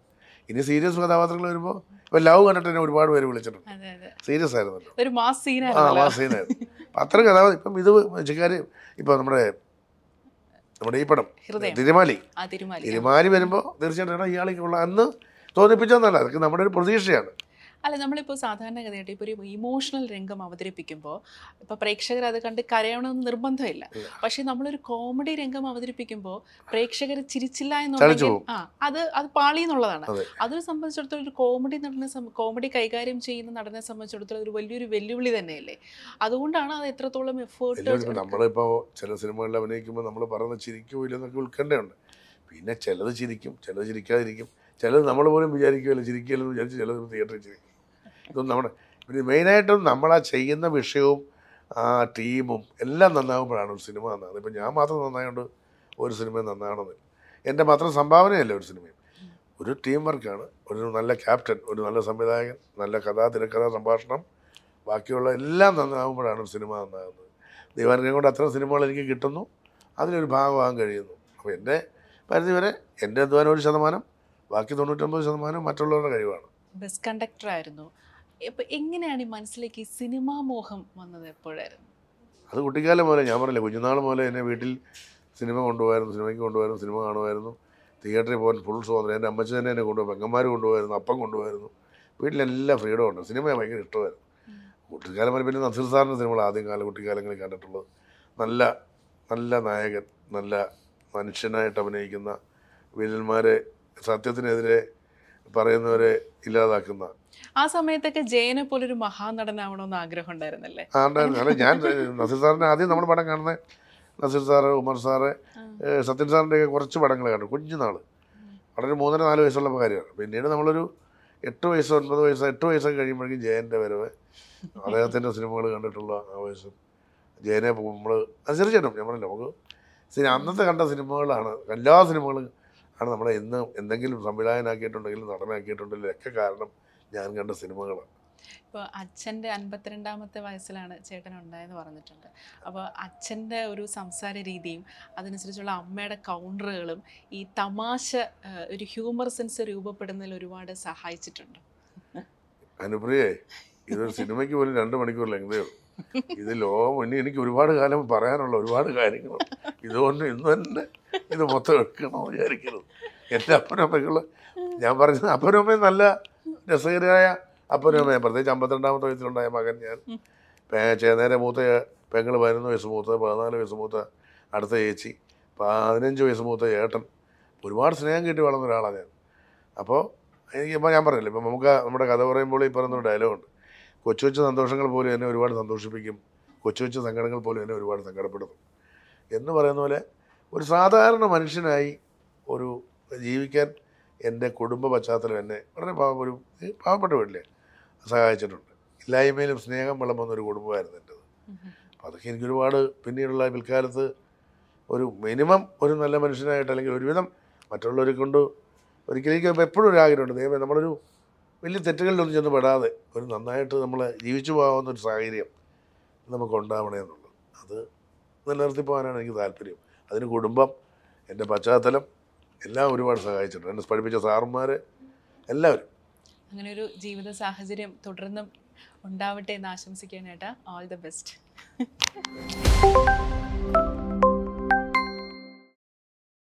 ഇനി സീരിയസ് കഥാപാത്രങ്ങൾ വരുമ്പോൾ ഇപ്പോൾ ലവ് കണ്ടിട്ട് എന്നെ ഒരുപാട് പേര് വിളിച്ചിട്ടുണ്ട്. സീരിയസ് ആയിരുന്നല്ലോ. ഒരു മാസ് ആ സീനായിരുന്നല്ലോ വാസീനായിരുന്നു അത്തരം കഥാപാത്രം. ഇപ്പം ഇത് ചിക്കാരി ഇപ്പം നമ്മുടെ നമ്മുടെ ഈ പടം തിരുമാലി. തിരുമാലി. വരുമ്പോൾ തീർച്ചയായിട്ടും എടാ ഇയാളേക്ക് അന്ന് തോന്നിപ്പിച്ചതെന്നല്ല. അതൊക്കെ നമ്മുടെ ഒരു പ്രതീക്ഷയാണ്. അല്ല നമ്മളിപ്പോൾ സാധാരണഗതിയായിട്ട് ഇപ്പോൾ ഒരു ഇമോഷണൽ രംഗം അവതരിപ്പിക്കുമ്പോൾ ഇപ്പോൾ പ്രേക്ഷകർ അത് കണ്ട് കരയണമെന്ന് നിർബന്ധമില്ല. പക്ഷേ നമ്മളൊരു കോമഡി രംഗം അവതരിപ്പിക്കുമ്പോൾ പ്രേക്ഷകർ ചിരിച്ചില്ല എന്നുള്ളത് എന്നുണ്ടെങ്കിൽ ആ അത് അത് പാളി എന്നുള്ളതാണ് അതെ. അതിനെ സംബന്ധിച്ചിടത്തോളം ഒരു കോമഡി നടനെ കോമഡി കൈകാര്യം ചെയ്യുന്ന നടനെ സംബന്ധിച്ചിടത്തോളം ഒരു വലിയൊരു വെല്ലുവിളി തന്നെയല്ലേ? അതുകൊണ്ടാണ് അത് എത്രത്തോളം എഫേർട്ട് നമ്മളിപ്പോൾ ചില സിനിമകളിൽ അഭിനയിക്കുമ്പോൾ നമ്മൾ പറയുന്നത് ചിരിക്കുമോ ഇല്ലെന്നൊക്കെ ഉൾക്കണ്ടയുണ്ട്. പിന്നെ ചിലത് ചിരിക്കും ചിലത് ചിരിക്കാതിരിക്കും. ചിലത് നമ്മൾ പോലും വിചാരിക്കുമല്ലോ ചിരിക്കുകയല്ലെന്ന് വിചാരിച്ച് ചിലത് തിയേറ്ററിൽ ചിരിക്കും. ഇതൊന്നും നമ്മുടെ പിന്നെ മെയിനായിട്ടും നമ്മൾ ആ ചെയ്യുന്ന വിഷയവും ആ ടീമും എല്ലാം നന്നാകുമ്പോഴാണ് ഒരു സിനിമ നന്നാകുന്നത്. ഇപ്പം ഞാൻ മാത്രം നന്നായതുകൊണ്ട് ഒരു സിനിമ നന്നാകണമെന്നില്ല. എന്റെ മാത്രം സംഭാവനയല്ല ഒരു സിനിമയും. ഒരു ടീം വർക്കാണ്. ഒരു നല്ല ക്യാപ്റ്റൻ ഒരു നല്ല സംവിധായകൻ നല്ല കഥാ തിരക്കഥാ സംഭാഷണം ബാക്കിയുള്ള എല്ലാം നന്നാകുമ്പോഴാണ് ഒരു സിനിമ നന്നാകുന്നത്. ദൈവാനുഗ്രഹം കൊണ്ട് അത്തരം സിനിമകൾ എനിക്ക് കിട്ടുന്നു. അതിലൊരു ഭാഗമാകാൻ കഴിയുന്നു. അപ്പോൾ എന്റെ പരിധി വരെ എന്റെ അധ്വാനം ഒരു ശതമാനം ബാക്കി തൊണ്ണൂറ്റൊമ്പത് ശതമാനം മറ്റുള്ളവരുടെ കഴിവാണ്. ബസ് കണ്ടക്ടർ ആയിരുന്നു ഇപ്പൊ എങ്ങനെയാണ് ഈ മനസ്സിലേക്ക് ഈ സിനിമാ മോഹം വന്നത് എപ്പോഴായിരുന്നു? അത് കുട്ടിക്കാലം മുതലേ ഞാൻ പറഞ്ഞില്ല കുഞ്ഞുനാൾ മുതലേ എന്നെ വീട്ടിൽ സിനിമ കൊണ്ടുപോകായിരുന്നു സിനിമയ്ക്ക് കൊണ്ടുപോയായിരുന്നു സിനിമ കാണുമായിരുന്നു. തിയേറ്ററിൽ പോകാൻ ഫുൾ സ്വാതന്ത്ര്യം എന്റെ അമ്മച്ചി തന്നെ എന്നെ കൊണ്ടുപോകും പെങ്ങന്മാർ കൊണ്ടുപോയിരുന്നു അപ്പം കൊണ്ടുപോയിരുന്നു വീട്ടിലെല്ലാം ഫ്രീഡം ഉണ്ട്. സിനിമ ഭയങ്കര ഇഷ്ടമായിരുന്നു. കുട്ടിക്കാലം വരെ പിന്നെ നസീർ സാറിന്റെ സിനിമകൾ ആദ്യം കാലം കുട്ടിക്കാലങ്ങളിൽ കണ്ടിട്ടുള്ളത്. നല്ല നല്ല നായകൻ നല്ല മനുഷ്യനായിട്ട് അഭിനയിക്കുന്ന വില്ലന്മാരെ സത്യത്തിനെതിരെ പറയുന്നവരെ ഇല്ലാതാക്കുന്ന. ആ സമയത്തൊക്കെ ജയനെ പോലൊരു മഹാനടനാവണമെന്ന് ആഗ്രഹം ഉണ്ടായിരുന്നല്ലേ ആ ഉണ്ടായിരുന്നു. അല്ല ഞാൻ നസീർ സാറിന് ആദ്യം നമ്മൾ പടം കാണുന്നത് നസീർ സാറ് ഉമർ സാറ് സത്യൻ സാറിന്റെ സാറിന്റെയൊക്കെ കുറച്ച് പടങ്ങൾ കണ്ടു. കുഞ്ഞുനാൾ വളരെ മൂന്നര നാല് വയസ്സുള്ള കാര്യമാണ്. പിന്നീട് നമ്മളൊരു എട്ട് വയസ്സ് ഒൻപത് വയസ്സ് എട്ട് വയസ്സൊക്കെ കഴിയുമ്പോഴേക്കും ജയന്റെ വരവ്. അദ്ദേഹത്തിന്റെ സിനിമകൾ കണ്ടിട്ടുള്ള ആ വയസ്സ് ജയനെ നമ്മൾ ചെറിയ ഞാൻ പറഞ്ഞില്ല നമുക്ക് അന്നത്തെ കണ്ട സിനിമകളാണ്. എല്ലാ സിനിമകളും ആണ് നമ്മളെ ഇന്ന് എന്തെങ്കിലും സംവിധായകനാക്കിയിട്ടുണ്ടെങ്കിലും നടനാക്കിയിട്ടുണ്ടെങ്കിലും ഒക്കെ കാരണം ഞാൻ കണ്ട സിനിമകളാണ് ഇപ്പോൾ അച്ഛന്റെ അൻപത്തിരണ്ടാമത്തെ വയസ്സിലാണ് ചേട്ടൻ ഉണ്ടായെന്ന് പറഞ്ഞിട്ടുണ്ട്. അപ്പോൾ അച്ഛന്റെ ഒരു സംസാര രീതിയും അതനുസരിച്ചുള്ള അമ്മയുടെ കൗണ്ടറുകളും ഈ തമാശ ഒരു ഹ്യൂമർ സെൻസ് രൂപപ്പെടുന്നതിൽ ഒരുപാട് സഹായിച്ചിട്ടുണ്ട്. അനുപ്രിയേ ഇതൊരു സിനിമയ്ക്ക് പോലും രണ്ട് മണിക്കൂർ ലെങ്തേ ഉള്ളൂ. ഇത് ലോകം ഇനി എനിക്ക് ഒരുപാട് കാലം പറയാനുള്ള ഒരുപാട് കാര്യങ്ങൾ ഇതുകൊണ്ട് ഇന്ന് തന്നെ ഇത് മൊത്തം എടുക്കണമെന്ന് വിചാരിക്കരുത് എന്റെ അപ്പനമ്മയ്ക്കുള്ള ഞാൻ പറഞ്ഞത് അപ്പനമ്മയും നല്ല രസകരമായ അപ്പനമ്മയാണ് പ്രത്യേകിച്ച് അമ്പത്തിരണ്ടാമത്തെ വയസ്സിലുണ്ടായ മകൻ ഞാൻ. പേ- ചേ- മൂത്ത പെങ്ങൾ പതിനൊന്ന് വയസ്സ് മൂത്ത പതിനാല് വയസ്സ് മൂത്ത അടുത്ത ചേച്ചി പതിനഞ്ച് വയസ്സ് മൂത്ത ഏട്ടൻ. ഒരുപാട് സ്നേഹം കിട്ടി വളർന്ന ഒരാളാണ് ഞാൻ. അപ്പോൾ എനിക്ക് ഇപ്പോൾ ഞാൻ പറഞ്ഞില്ല ഇപ്പം നമുക്ക് നമ്മുടെ കഥ പറയുമ്പോൾ ഈ പറയുന്ന ഡയലോഗുണ്ട് കൊച്ചു കൊച്ചു സന്തോഷങ്ങൾ പോലും എന്നെ ഒരുപാട് സന്തോഷിപ്പിക്കും. കൊച്ചു കൊച്ചു സങ്കടങ്ങൾ പോലും എന്നെ ഒരുപാട് സങ്കടപ്പെടുത്തും. എന്ന് പറയുന്ന പോലെ ഒരു സാധാരണ മനുഷ്യനായി ഒരു ജീവിക്കാൻ എന്റെ കുടുംബ പശ്ചാത്തലം എന്നെ വളരെ പാവ ഒരു പാവപ്പെട്ട വീട്ടിലെ സഹായിച്ചിട്ടുണ്ട്. ഇല്ലായ്മയിലും സ്നേഹം വിളമ്പുന്ന ഒരു കുടുംബമായിരുന്നു എന്റെത്. അപ്പം അതൊക്കെ എനിക്കൊരുപാട് പിന്നീടുള്ള പിൽക്കാലത്ത് ഒരു മിനിമം ഒരു നല്ല മനുഷ്യനായിട്ട് അല്ലെങ്കിൽ ഒരുവിധം മറ്റുള്ളവരെ കൊണ്ട് ഒരിക്കലും എപ്പോഴും ഒരു ആഗ്രഹമുണ്ട്. ദൈവമേ നമ്മളൊരു വലിയ തെറ്റുകളിലൊന്നും ചെന്ന് പെടാതെ ഒരു നന്നായിട്ട് നമ്മൾ ജീവിച്ചു പോകാവുന്ന ഒരു സാഹചര്യം നമുക്ക് ഉണ്ടാവണേ എന്നുള്ളത് അത് നിലനിർത്തി പോകാനാണ് എനിക്ക് താല്പര്യം. അതിന് കുടുംബം എന്റെ പശ്ചാത്തലം എല്ലാം ഒരുപാട് സഹായിച്ചിട്ടുണ്ട്. എന്നെ പഠിപ്പിച്ച സാറന്മാർ എല്ലാവരും. അങ്ങനെ ഒരു ജീവിത സാഹചര്യം തുടർന്നും ഉണ്ടാവട്ടെ എന്ന് ആശംസിക്കാനായിട്ട് ഓൾ ദ ബെസ്റ്റ്